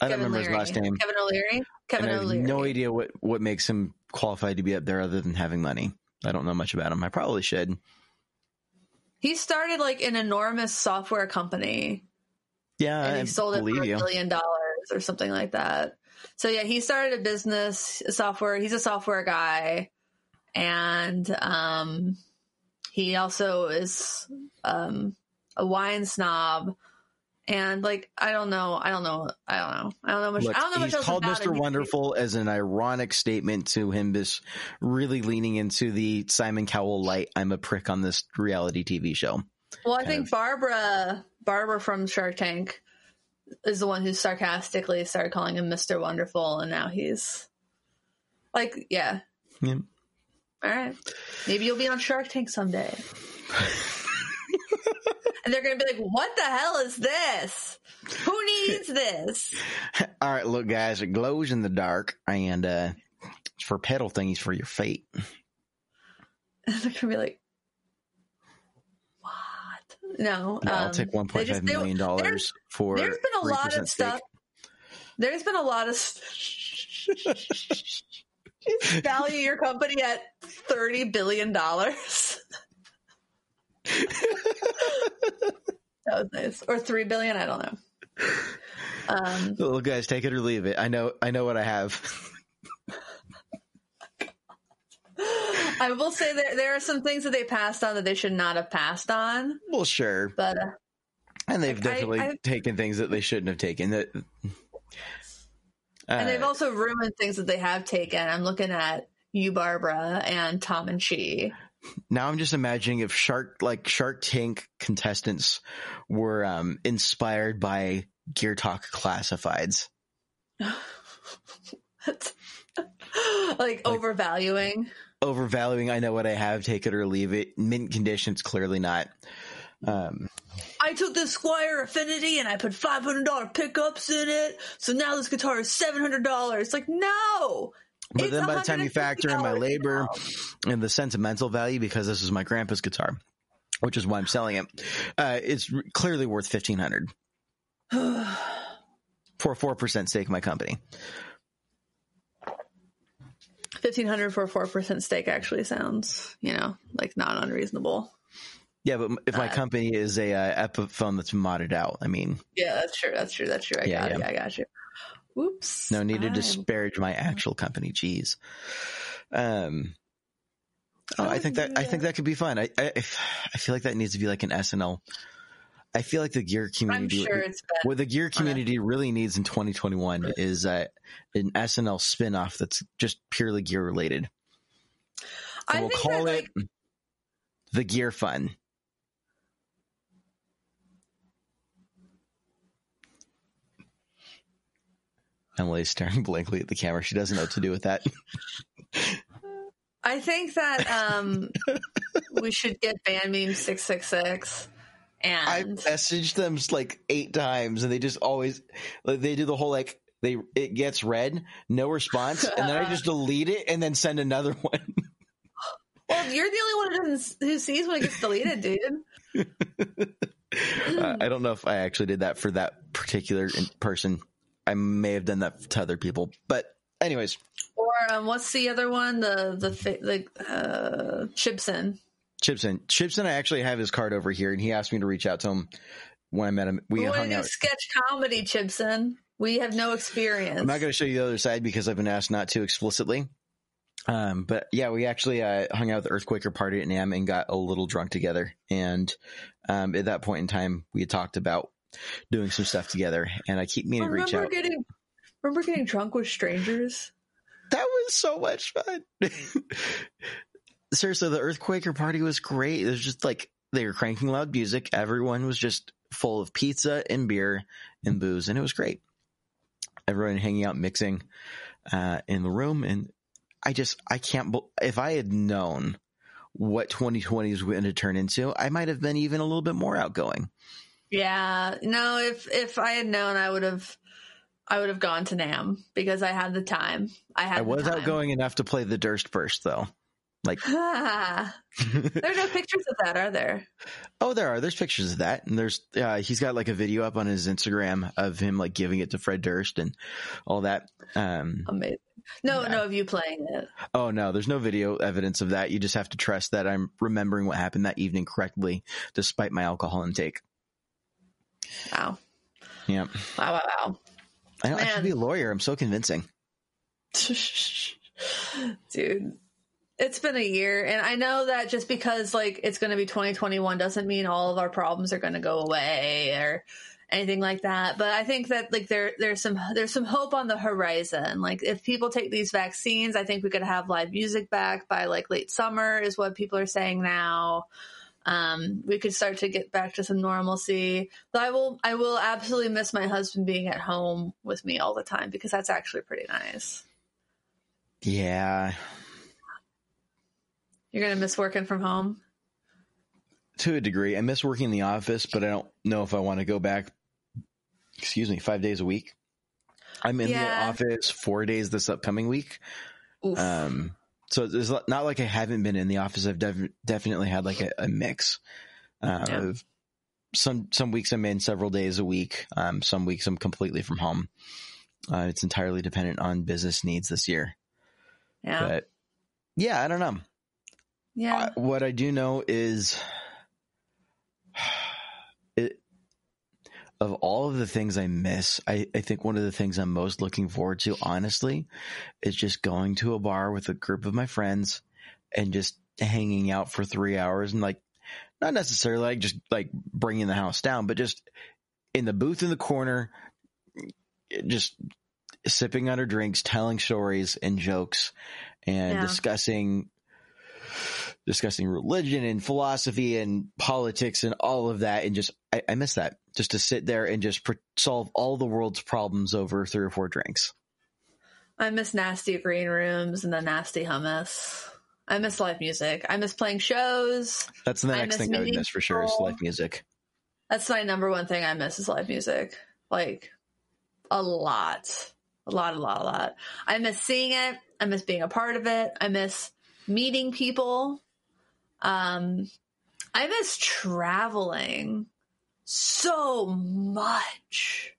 I don't Kevin remember Leary. his last name. Kevin O'Leary. Kevin and I have O'Leary. no idea what what makes him qualified to be up there other than having money. I don't know much about him. I probably should. He started like an enormous software company Yeah, and I he sold it for a you. billion dollars or something like that. So yeah, he started a business, software. He's a software guy, and um, he also is um, a wine snob. And like, I don't know, I don't know, I don't know, I don't know much. Look, I don't know much he's called Mr. Wonderful as an ironic statement to him, just really leaning into the Simon Cowell light. I'm a prick on this reality TV show. Well, I kind think of- Barbara, Barbara from Shark Tank, is the one who sarcastically started calling him Mr. Wonderful, and now he's like, yeah, Yeah. all right, maybe you'll be on Shark Tank someday. <laughs> and they're gonna be like, "What the hell is this? Who needs this?" <laughs> All right, look, guys, it glows in the dark, and uh, it's for pedal thingies for your feet. And <laughs> they're gonna be like, "What?" No, No, I'll um, take one they point just- five they- million dollars there's- for. There's been a lot of stuff. There's been a lot of. St- <laughs> value your company at thirty billion dollars. <laughs> that was nice, or three billion. I don't know. Um, Look, guys, take it or leave it. I know, I know what I have. <laughs> I will say that there are some things that they passed on that they should not have passed on, well, sure, but uh, and they've Like, definitely I- taken things that they shouldn't have taken. That, and they've Uh, also ruined things that they have taken. I'm looking at you, Barbara, and Tom and Chi. Now I'm just imagining if Shark like Shark Tank contestants were um, inspired by Gear Talk classifieds. <laughs> like overvaluing. Overvaluing, I know what I have, take it or leave it. Mint conditions, clearly not. Um, I took the Squier Affinity and I put five hundred dollar pickups in it, so now this guitar is seven hundred dollars. Like, no. But It's then by the time you factor in my $150 labor and the sentimental value, because this is my grandpa's guitar, which is why I'm selling it, uh, it's clearly worth fifteen hundred <sighs> for a four percent stake in my company. Fifteen hundred for a four percent stake actually sounds, you know, like not unreasonable. Yeah, but if my Uh, company is a uh, Epiphone that's modded out, I mean, Yeah, that's true. That's true. That's true. I Yeah, got yeah. you. I got you. Whoops. no need to disparage my actual company. Jeez. Um. Oh, I think that I think that could be fun. I I, I feel like that needs to be like an SNL. I feel like the gear community. sure. What the gear community really needs in 2021 is uh, an SNL spin-off that's just purely gear related. I we'll think call that, it the Gear Fun. Emily's staring <laughs> blankly at the camera. She doesn't know what to do with that. I think that um we should get band meme six six six. And I messaged them like eight times, and they just always like, they do the whole like they it gets read, no response, and then I just <laughs> delete it and then send another <laughs> one. well, you're the only one who, doesn't, who sees when it gets deleted, dude. uh, I don't know if I actually did that for that particular person. I may have done that to other people, but anyways. Or um, what's the other one? The the the uh, Chibson. Chibson. Chibson. I actually have his card over here, and he asked me to reach out to him when I met him. We, we hung out. Sketch comedy, Chibson. We have no experience. I'm not going to show you the other side because I've been asked not to explicitly. Um, but yeah, we actually uh, hung out with the EarthQuaker party at NAMM and got a little drunk together. And um, at that point in time, we had talked about doing some stuff together. And I keep meaning to reach out. Getting, remember getting drunk with strangers? That was so much fun. <laughs> Seriously, the EarthQuaker party was great. It was just like they were cranking loud music. Everyone was just full of pizza and beer and booze, and it was great. Everyone hanging out, mixing uh, in the room, and I just I can't. If I had known what 2020 is going to turn into, I might have been even a little bit more outgoing. Yeah, no. If if I had known, I would have. I would have gone to NAMM because I had the time. I had. I was outgoing enough to play the Durst Burst, though. Like, <laughs> there are no pictures of that, are there? Oh, there are. There's pictures of that, and there's uh, he's got like a video up on his Instagram of him like giving it to Fred Durst and all that. Um, Amazing. No, yeah. no, of you playing it. Oh no, there's no video evidence of that. You just have to trust that I'm remembering what happened that evening correctly, despite my alcohol intake. Wow. Yeah. Wow! Wow! Wow! I, know, I should be a lawyer. I'm so convincing. <laughs> Dude, it's been a year and i know that just because like it's going to be 2021 doesn't mean all of our problems are going to go away or anything like that but i think that like there there's some there's some hope on the horizon like if people take these vaccines i think we could have live music back by like late summer is what people are saying now um, we could start to get back to some normalcy. But I will, I will absolutely miss my husband being at home with me all the time because that's actually pretty nice. Yeah, you're gonna miss working from home. To a degree, I miss working in the office, but I don't know if I want to go back. Excuse me, five days a week. I'm in yeah. the office four days this upcoming week. Oof. Um, so it's not like I haven't been in the office. I've def- definitely had like a, a mix uh, yeah. of some some weeks I'm in several days a week. Um, some weeks I'm completely from home. Uh, it's entirely dependent on business needs this year. Yeah. But yeah, I don't know. Yeah. What I do know is of all of the things I miss, I, I think one of the things I'm most looking forward to, honestly, is just going to a bar with a group of my friends and just hanging out for three hours and like, not necessarily like just like bringing the house down, but just in the booth in the corner, just sipping on our drinks, telling stories and jokes and yeah. discussing discussing religion and philosophy and politics and all of that. And just, I, I miss that just to sit there and just pre- solve all the world's problems over three or four drinks. I miss nasty green rooms and the nasty hummus. I miss live music. I miss playing shows. That's the next thing I would miss for sure is live music. That's my number one thing I miss is live music. Like a lot. A lot, a lot, a lot. I miss seeing it. I miss being a part of it. I miss meeting people. Um, I miss traveling so much.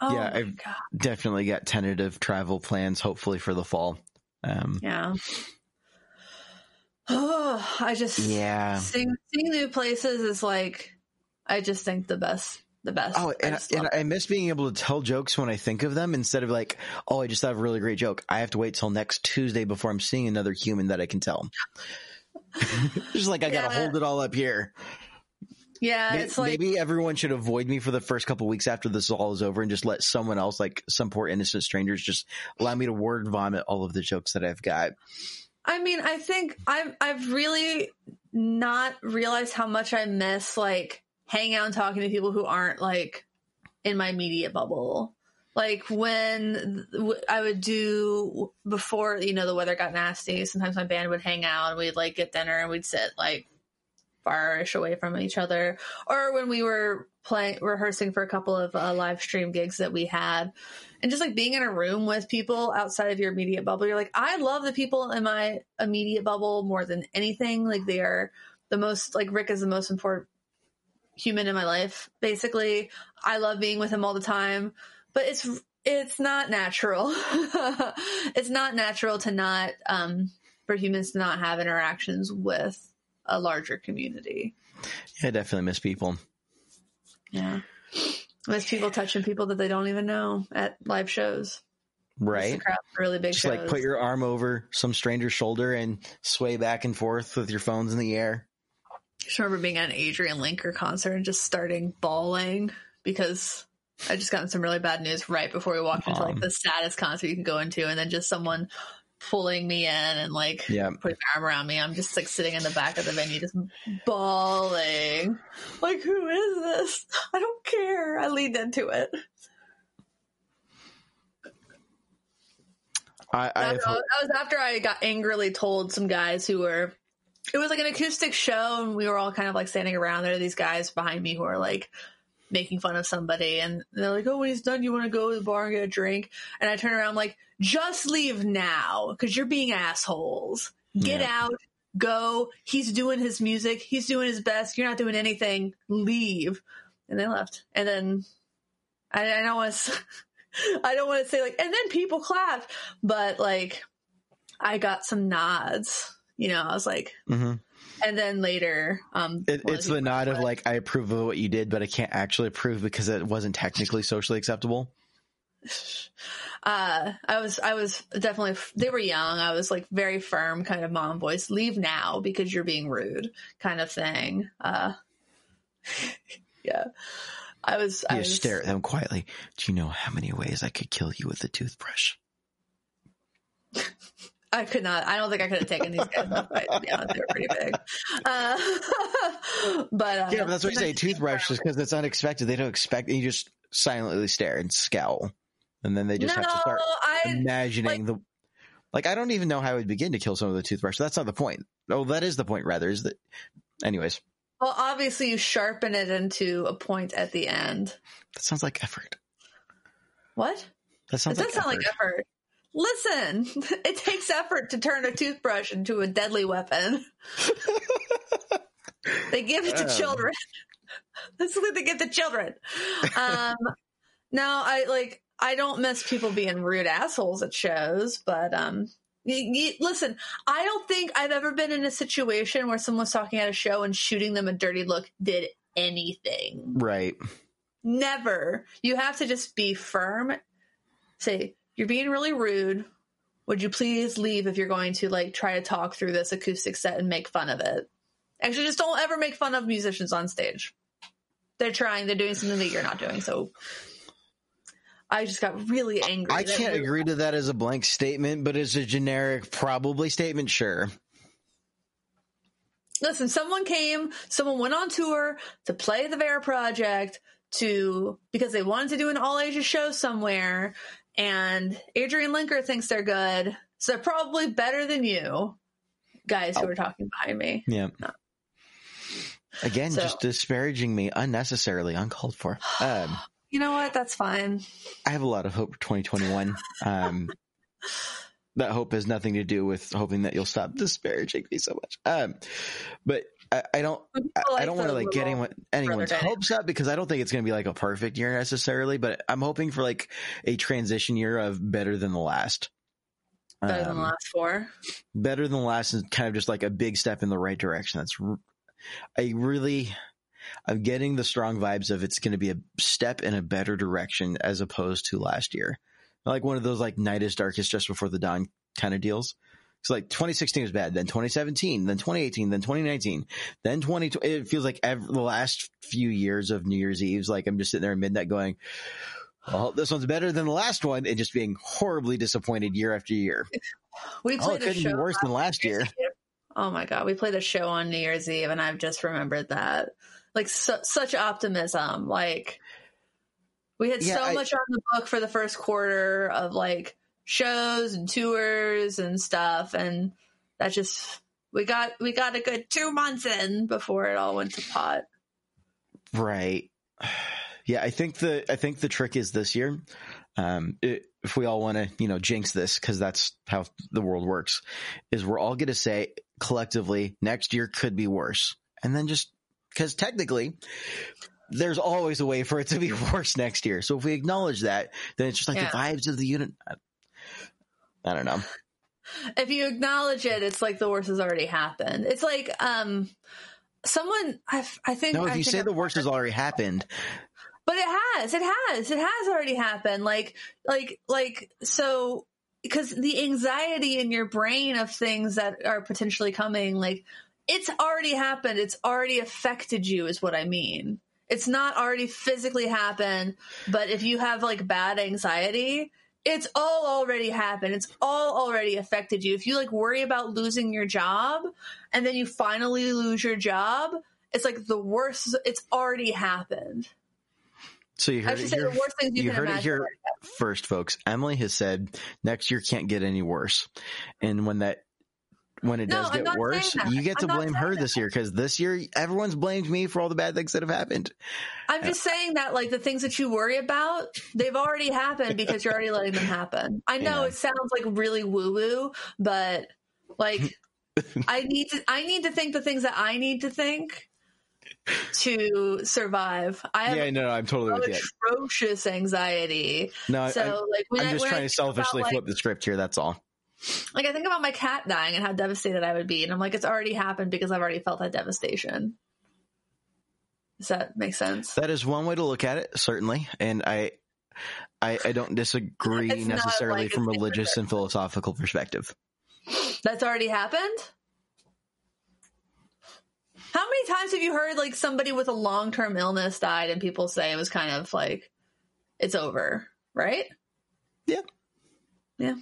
Oh yeah, I've God. definitely got tentative travel plans, hopefully for the fall. Um, yeah. Oh, <sighs> I just yeah. Seeing, seeing new places is like, I just think the best the best. Oh, and, I, and I miss being able to tell jokes when I think of them instead of like, oh, I just have a really great joke. I have to wait till next Tuesday before I'm seeing another human that I can tell. <laughs> just like I yeah. gotta hold it all up here. Yeah, maybe, it's like maybe everyone should avoid me for the first couple weeks after this all is over, and just let someone else, like some poor innocent strangers, just allow me to word vomit all of the jokes that I've got. I mean, I think I've I've really not realized how much I miss like hanging out and talking to people who aren't like in my media bubble. Like when I would do before, you know, the weather got nasty, sometimes my band would hang out and we'd like get dinner and we'd sit like farish away from each other. Or when we were playing, rehearsing for a couple of uh, live stream gigs that we had and just like being in a room with people outside of your immediate bubble, you're like, I love the people in my immediate bubble more than anything. Like they are the most, like Rick is the most important human in my life. Basically, I love being with him all the time, but it's it's not natural. <laughs> it's not natural to not um, for humans to not have interactions with a larger community. Yeah, I definitely miss people. Yeah, I miss people touching people that they don't even know at live shows. Right. Really big Just shows. like put your arm over some stranger's shoulder and sway back and forth with your phones in the air. just remember being at an Adrianne Lenker concert and just starting bawling because I just gotten some really bad news right before we walked into like the saddest concert you can go into, and then just someone pulling me in and like Yeah. putting their arm around me. I'm just like sitting in the back of the venue, just bawling. Like, who is this? I don't care. I leaned into it. I, I That was, that was after I got angrily told some guys who were. It was like an acoustic show, and we were all kind of like standing around. There, are these guys behind me who are like making fun of somebody, and they're like, "Oh, when he's done, you want to go to the bar and get a drink?" And I turn around, like, "Just leave now, because you're being assholes. Get Yeah. out, go. He's doing his music. He's doing his best. You're not doing anything. Leave." And they left. And then I, I don't want to. <laughs> I don't want to say like, and then people clapped, but like, I got some nods. You know, I was like, Mhm. And then later, um, It, it's the nod of like I approve of what you did, but I can't actually approve because it wasn't technically socially acceptable. <laughs> uh, I was, I was definitely. They were young. I was like very firm, kind of mom voice. Leave now because you're being rude, kind of thing. Uh, <laughs> yeah, I was. I You was, stare at them quietly. Do you know how many ways I could kill you with a toothbrush? <laughs> I could not. I don't think I could have taken these guys. I, yeah, they're pretty big. Uh, <laughs> but uh, Yeah, but that's what you say. Toothbrush just because it's unexpected. They don't expect. And you just silently stare and scowl, and then they just no, have to start I imagining the. Like I don't even know how I would begin to kill someone with a toothbrush. That's not the point. Oh, that is the point. Rather, is that. Anyways, well, obviously you sharpen it into a point at the end. that sounds like effort. What? That sounds. It sounds does like sound like effort. Listen, <laughs> it takes effort to turn a toothbrush into a deadly weapon. <laughs> they give it to Um. children. <laughs> That's what they give to children. Um, no, I like. I don't miss people being rude assholes at shows, but um, listen, I don't think I've ever been in a situation where someone's talking at a show and shooting them a dirty look did anything. right. Never. You have to just be firm. Say, you're being really rude. Would you please leave if you're going to like try to talk through this acoustic set and make fun of it? Actually, just don't ever make fun of musicians on stage. They're trying, they're doing something that you're not doing. So I just got really angry. I can't we- agree to that as a blank statement, but as a generic probably statement, sure. Listen, someone came, someone went on tour to play the Vera Project to because they wanted to do an all ages show somewhere, and Adrianne Lenker thinks they're good, so they're probably better than you guys who Oh. are talking behind me. Yeah. Again, So- just disparaging me unnecessarily, uncalled for. <sighs> Um, You know what? That's fine. I have a lot of hope for 2021. Um, <laughs> that hope has nothing to do with hoping that you'll stop disparaging me so much. Um, but I, I don't, I, I don't want to like get anyone, anyone's hopes up because I don't think it's going to be like a perfect year necessarily. But I'm hoping for like a transition year of better than the last. Better than the Um, last four. better than the last is kind of just like a big step in the right direction. That's I really I'm getting the strong vibes of it's going to be a step in a better direction as opposed to last year. Like one of those like night is darkest just before the dawn kind of deals. It's like 2016 was bad, then 2017, then 2018, then 2019, then 2020. It feels like every, the last few years of New Year's Eve's, like I'm just sitting there at midnight going, well, this one's better than the last one, and just being horribly disappointed year after year. <laughs> We Oh, it a couldn't show. be worse than last year. Oh my god, we played a show on New Year's Eve, and I've just remembered that. Like su- such optimism. Like we had Yeah, so I- much on the book for the first quarter of like shows and tours and stuff, and that just we got we got a good two months in before it all went to pot. Right. Yeah, I think the I think the trick is this year. Um, it, if we all want to, you know, jinx this because that's how the world works, is we're all going to say collectively next year could be worse, and then just because technically there's always a way for it to be <laughs> worse next year. So if we acknowledge that, then it's just like Yeah. the vibes of the unit. I, don't know. if you acknowledge it, it's like the worst has already happened. It's like um someone I I think No, if I you say I've- the worst has already happened, but it has it has it has already happened. Like like like so because the anxiety in your brain of things that are potentially coming like it's already happened. It's already affected you is what i mean. It's not already physically happened but if you have like bad anxiety it's all already happened. It's all already affected you. If you like worry about losing your job and then you finally lose your job it's like the worst it's already happened. So you heard it here. the worst things you, You heard it here first, folks. Emily has said next year can't get any worse, and when that when it No, does get worse, you get to blame her this year because this year everyone's blamed me for all the bad things that have happened. I'm just saying that, like, the things that you worry about, they've already happened because you're already letting them happen. I <laughs> know Yeah. it sounds like really woo woo, but like, <laughs> I need to, I need to think the things that I need to think to survive. I have yeah, no, no, I'm totally with you. atrocious anxiety. No, So, I'm, like, I'm I, just trying to think about, selfishly like, flip the script here. That's all. Like I think about my cat dying and how devastated I would be, and I'm like, it's already happened because I've already felt that devastation. Does that make sense? That is one way to look at it, certainly, and I, I, I don't disagree It's necessarily like from religious and philosophical perspective. That's already happened? How many times have you heard like somebody with a long term illness died and people say it was kind of like it's over, right? Yeah. Yeah.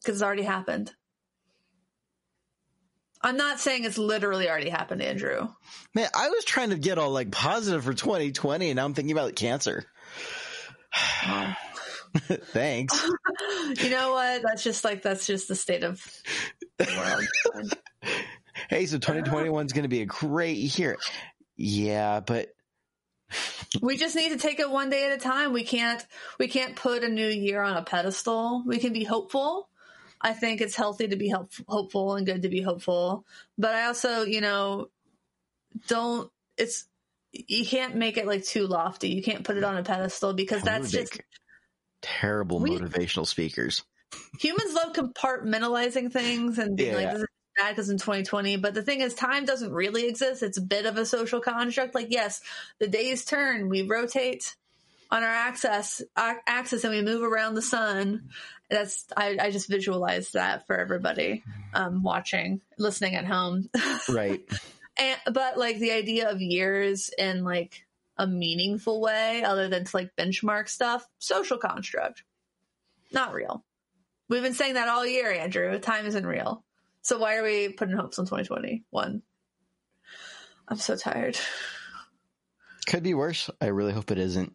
Because it's already happened. I'm not saying it's literally already happened, Andrew. Man, I was trying to get all like positive for 2020, and now I'm thinking about cancer. <sighs> Thanks. <laughs> You know what? That's just like that's just the state of the world. <laughs> Hey, so 2021 is going to be a great year. Yeah, but <sighs> we just need to take it one day at a time. We can't we can't put a new year on a pedestal. We can be hopeful. I think it's healthy to be help, hopeful and good to be hopeful. But I also, you know, don't it's you can't make it like too lofty. You can't put it on a pedestal because that's just terrible We- motivational speakers. humans love compartmentalizing things and being Yeah. like this is bad because in 2020 but the thing is time doesn't really exist it's a bit of a social construct like yes the days turn we rotate on our axis our axis and we move around the sun. That's i, I just visualize that for everybody um, watching listening at home. <laughs> Right. and, but like the idea of years in like a meaningful way other than to like benchmark stuff social construct. Not real. We've been saying that all year andrew. Time isn't real. So why are we putting hopes on 2021 i'm so tired. <sighs> Could be worse. I really hope it isn't.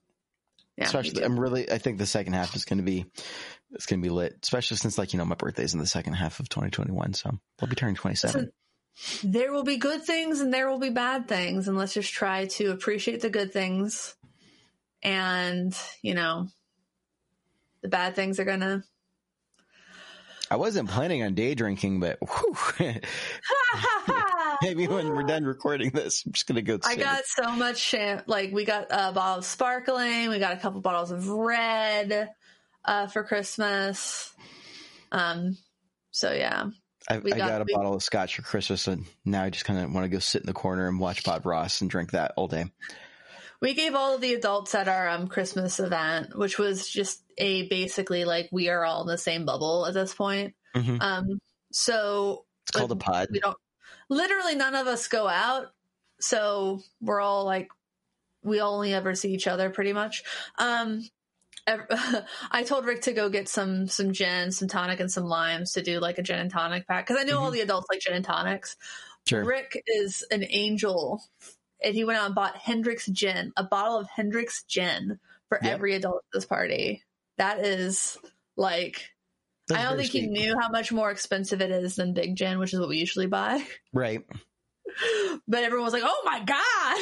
Yeah especially. I'm really. I think the second half is going to be. It's going to be lit, especially since like you know my birthday's in the second half of 2021, so I'll be turning 27. there will be good things and there will be bad things and let's just try to appreciate the good things and you know the bad things are gonna I wasn't planning on day drinking, but whew, <laughs> <laughs> maybe when we're done recording this, I'm just going to go. To I got so much sham- like we got a bottle of sparkling, we got a couple bottles of red uh, for Christmas. Um, so yeah, I, got- got a we- bottle of scotch for Christmas, and now I just kind of want to go sit in the corner and watch Bob Ross and drink that all day. we gave all of the adults at our um, Christmas event, which was just a basically like we are all in the same bubble at this point. Mhm. Um, so It's called a pod. we don't literally none of us go out so we're all like we only ever see each other pretty much um <laughs> i told rick to go get some some gin some tonic and some limes to do like a gin and tonic pack because i know all the adults like gin and tonics Sure. rick is an angel and he went out and bought Hendrick's gin a bottle of Hendrick's gin for Yep. every adult at this party that is like That's I don't think he knew how much more expensive it is than Big Gin, which is what we usually buy. <laughs> Right. But everyone was like, "Oh my god!"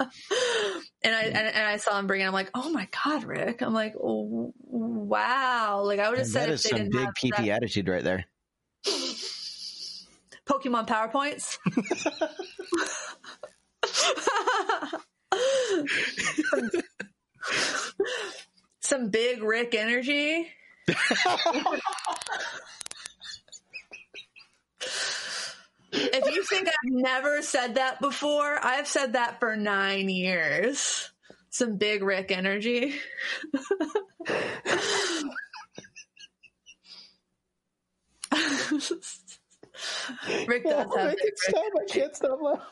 <laughs> and I mm. and, and I saw him bring it. I'm like, "Oh my god, Rick!" I'm like, oh, "Wow!" Like I would have said that if they some didn't big PP that attitude right there. <laughs> Pokemon powerpoints. some big Rick energy. If you think I've never said that before, I've said that for nine years. Some big Rick energy. Rick does Oh, have I Rick stop. I can't stop laughing.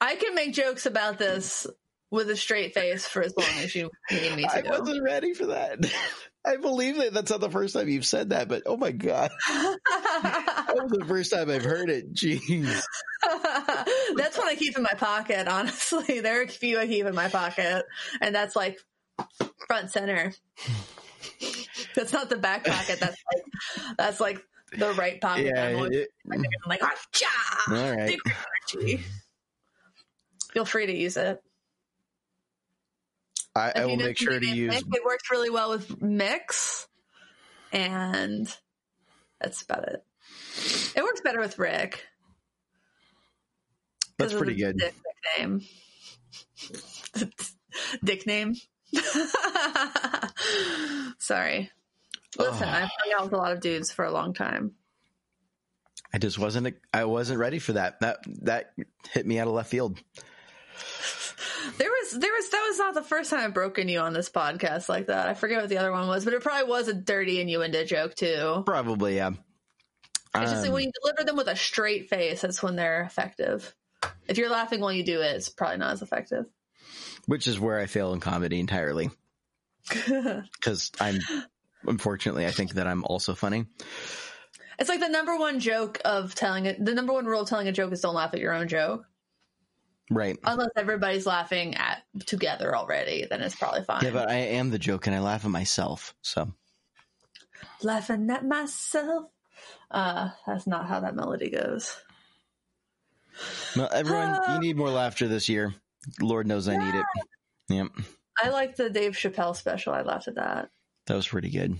I can make jokes about this with a straight face for as long as you need me <laughs> to. I wasn't ready for that. <laughs> I believe that that's not the first time you've said that, but oh my god, <laughs> that was the first time I've heard it. Jeez. that's what I keep in my pocket, honestly. There are a few I keep in my pocket, and that's like front center. That's not the back pocket. That's like that's like the right pocket. Yeah. I'm, it- I'm like, ah, all right. Feel free to use it. I, I will make sure to use. Mix, it works really well with mix, and that's about it. It works better with Rick. That's pretty good. Dick nickname. <laughs> Dick name. <laughs> Sorry. Listen, Oh. I've hung out with a lot of dudes for a long time. I just wasn't. I wasn't ready for that. That that hit me out of left field. <laughs> There was, there was, that was not the first time I've broken you on this podcast like that. I forget what the other one was, but it probably was a dirty innuendo joke too. Probably, yeah. It's just like Um, when you deliver them with a straight face, that's when they're effective. If you're laughing while you do it, it's probably not as effective. which is where I fail in comedy entirely <laughs> because I'm. Unfortunately, I think that I'm also funny. it's like the number one joke of telling it. The number one rule of telling a joke is don't laugh at your own joke, Right. unless everybody's laughing at together already. Then it's probably fine. Yeah, but I am the joke and I laugh at myself. So laughing at myself. Uh, that's not how that melody goes. well, everyone, you need more laughter this year. Lord knows I need it. Yep. I like the Dave Chappelle special. I laughed at that. That was pretty good.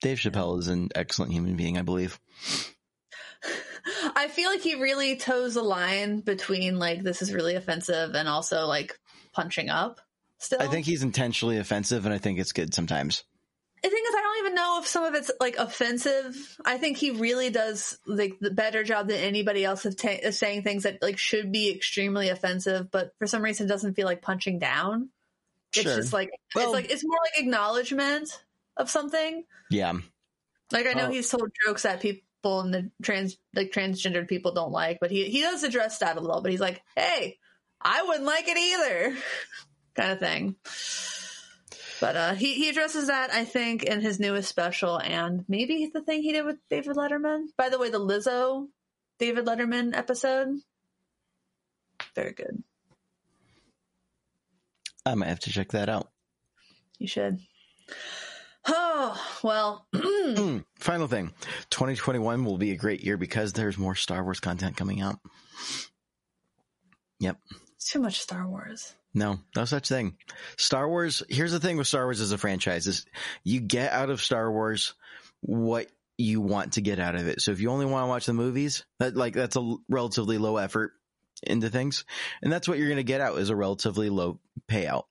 Dave Chappelle is an excellent human being, I believe. I feel like he really toes the line between like this is really offensive and also like punching up. Still, I think he's intentionally offensive, and I think it's good sometimes. The thing is, I don't even know if some of it's like offensive. I think he really does like the better job than anybody else of, ta- of saying things that like should be extremely offensive, but for some reason doesn't feel like punching down. It's Sure. just like Well- it's like it's more like acknowledgement of something. Yeah. Like I know Oh. he's told jokes that people in the trans like transgendered people don't like, but he he does address that a little. But he's like, hey, I wouldn't like it either, <laughs> kind of thing. But uh, he he addresses that I think in his newest special, and maybe the thing he did with David Letterman. By the way, the Lizzo David Letterman episode, very good. I might have to check that out. You should. Oh <sighs> well, <clears throat> Mm, Final thing 2021 will be a great year because there's more Star Wars content coming out. Yep. too much Star Wars. No, no such thing. Star Wars, here's the thing with Star Wars as a franchise is you get out of Star Wars what you want to get out of it. So if you only want to watch the movies, that like that's a relatively low effort into things. And that's what you're going to get out is a relatively low payout.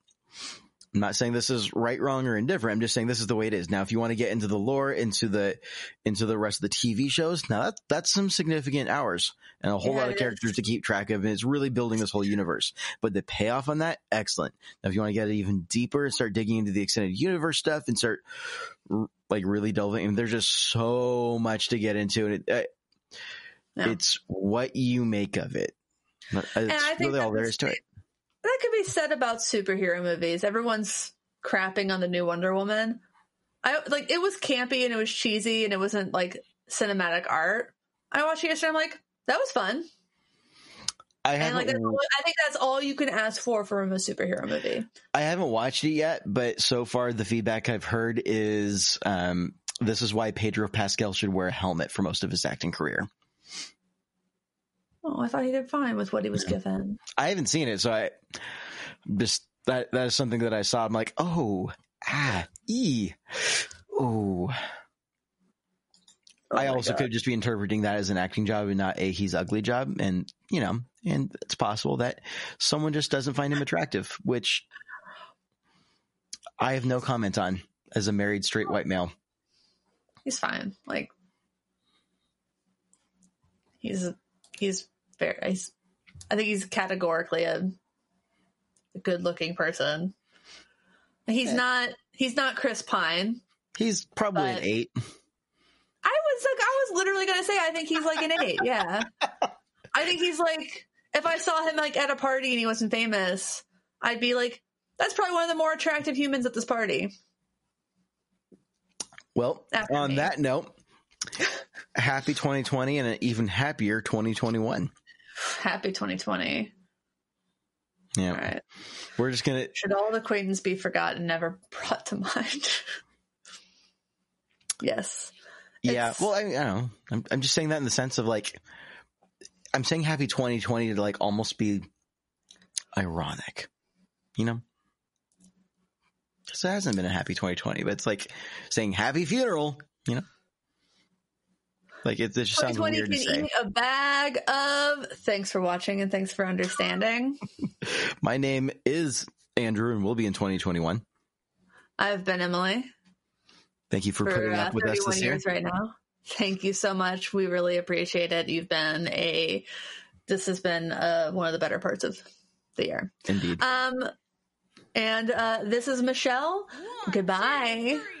I'm not saying this is right, wrong, or indifferent. I'm just saying this is the way it is. Now, if you want to get into the lore, into the into the rest of the TV shows, now that's that's some significant hours and a whole Yeah, lot it of is. characters to keep track of, and it's really building this whole universe. But the payoff on that, excellent. Now, if you want to get even deeper and start digging into the extended universe stuff and start like really delving, and there's just so much to get into, and it, uh, No. it's what you make of it. It's I think really all there is to it. That could be said about superhero movies. Everyone's crapping on the new Wonder Woman. I like it was campy and it was cheesy and it wasn't like cinematic art. I watched it yesterday. I'm like, that was fun. I like, haven't that's all, I think that's all you can ask for from a superhero movie. I haven't watched it yet, but so far the feedback I've heard is um, this is why Pedro Pascal should wear a helmet for most of his acting career. Oh, I thought he did fine with what he was given. I haven't seen it, so I just that that is something that I saw. I'm like, oh, ah, e, oh. Oh I also God. could just be interpreting that as an acting job and not a he's ugly job. And, you know, and it's possible that someone just doesn't find him attractive, which I have no comment on as a married straight white male. He's fine. Like he's he's very. He's, I think he's categorically a, a good-looking person. He's Yeah. not. He's not Chris Pine. He's probably an eight. I was like, I was literally gonna say, I think he's like an eight. Yeah, I think he's like. If I saw him like at a party and he wasn't famous, I'd be like, that's probably one of the more attractive humans at this party. Well, After on me. that note, happy 2020 and an even happier 2021. <sighs> Happy 2020. Yeah. All right. We're just going to, Should all acquaintance be forgotten, never brought to mind? <laughs> yes. yeah. It's- Well, I, I don't know. I'm, I'm just saying that in the sense of like, I'm saying happy 2020 to like almost be ironic, you know? Because it hasn't been a happy 2020, but it's like saying happy funeral, you know? Like it, it just sounds 2020 weird to can say. eat a bag of. Thanks for watching and thanks for understanding. <laughs> My name is Andrew and we'll be in 2021. I've been Emily Thank you for, for putting uh, up with us 31 this year. right now. Thank you so much. We really appreciate it. You've been a. This has been uh, one of the better parts of the year. Indeed. Um, and uh, this is Michelle. Goodbye. Three.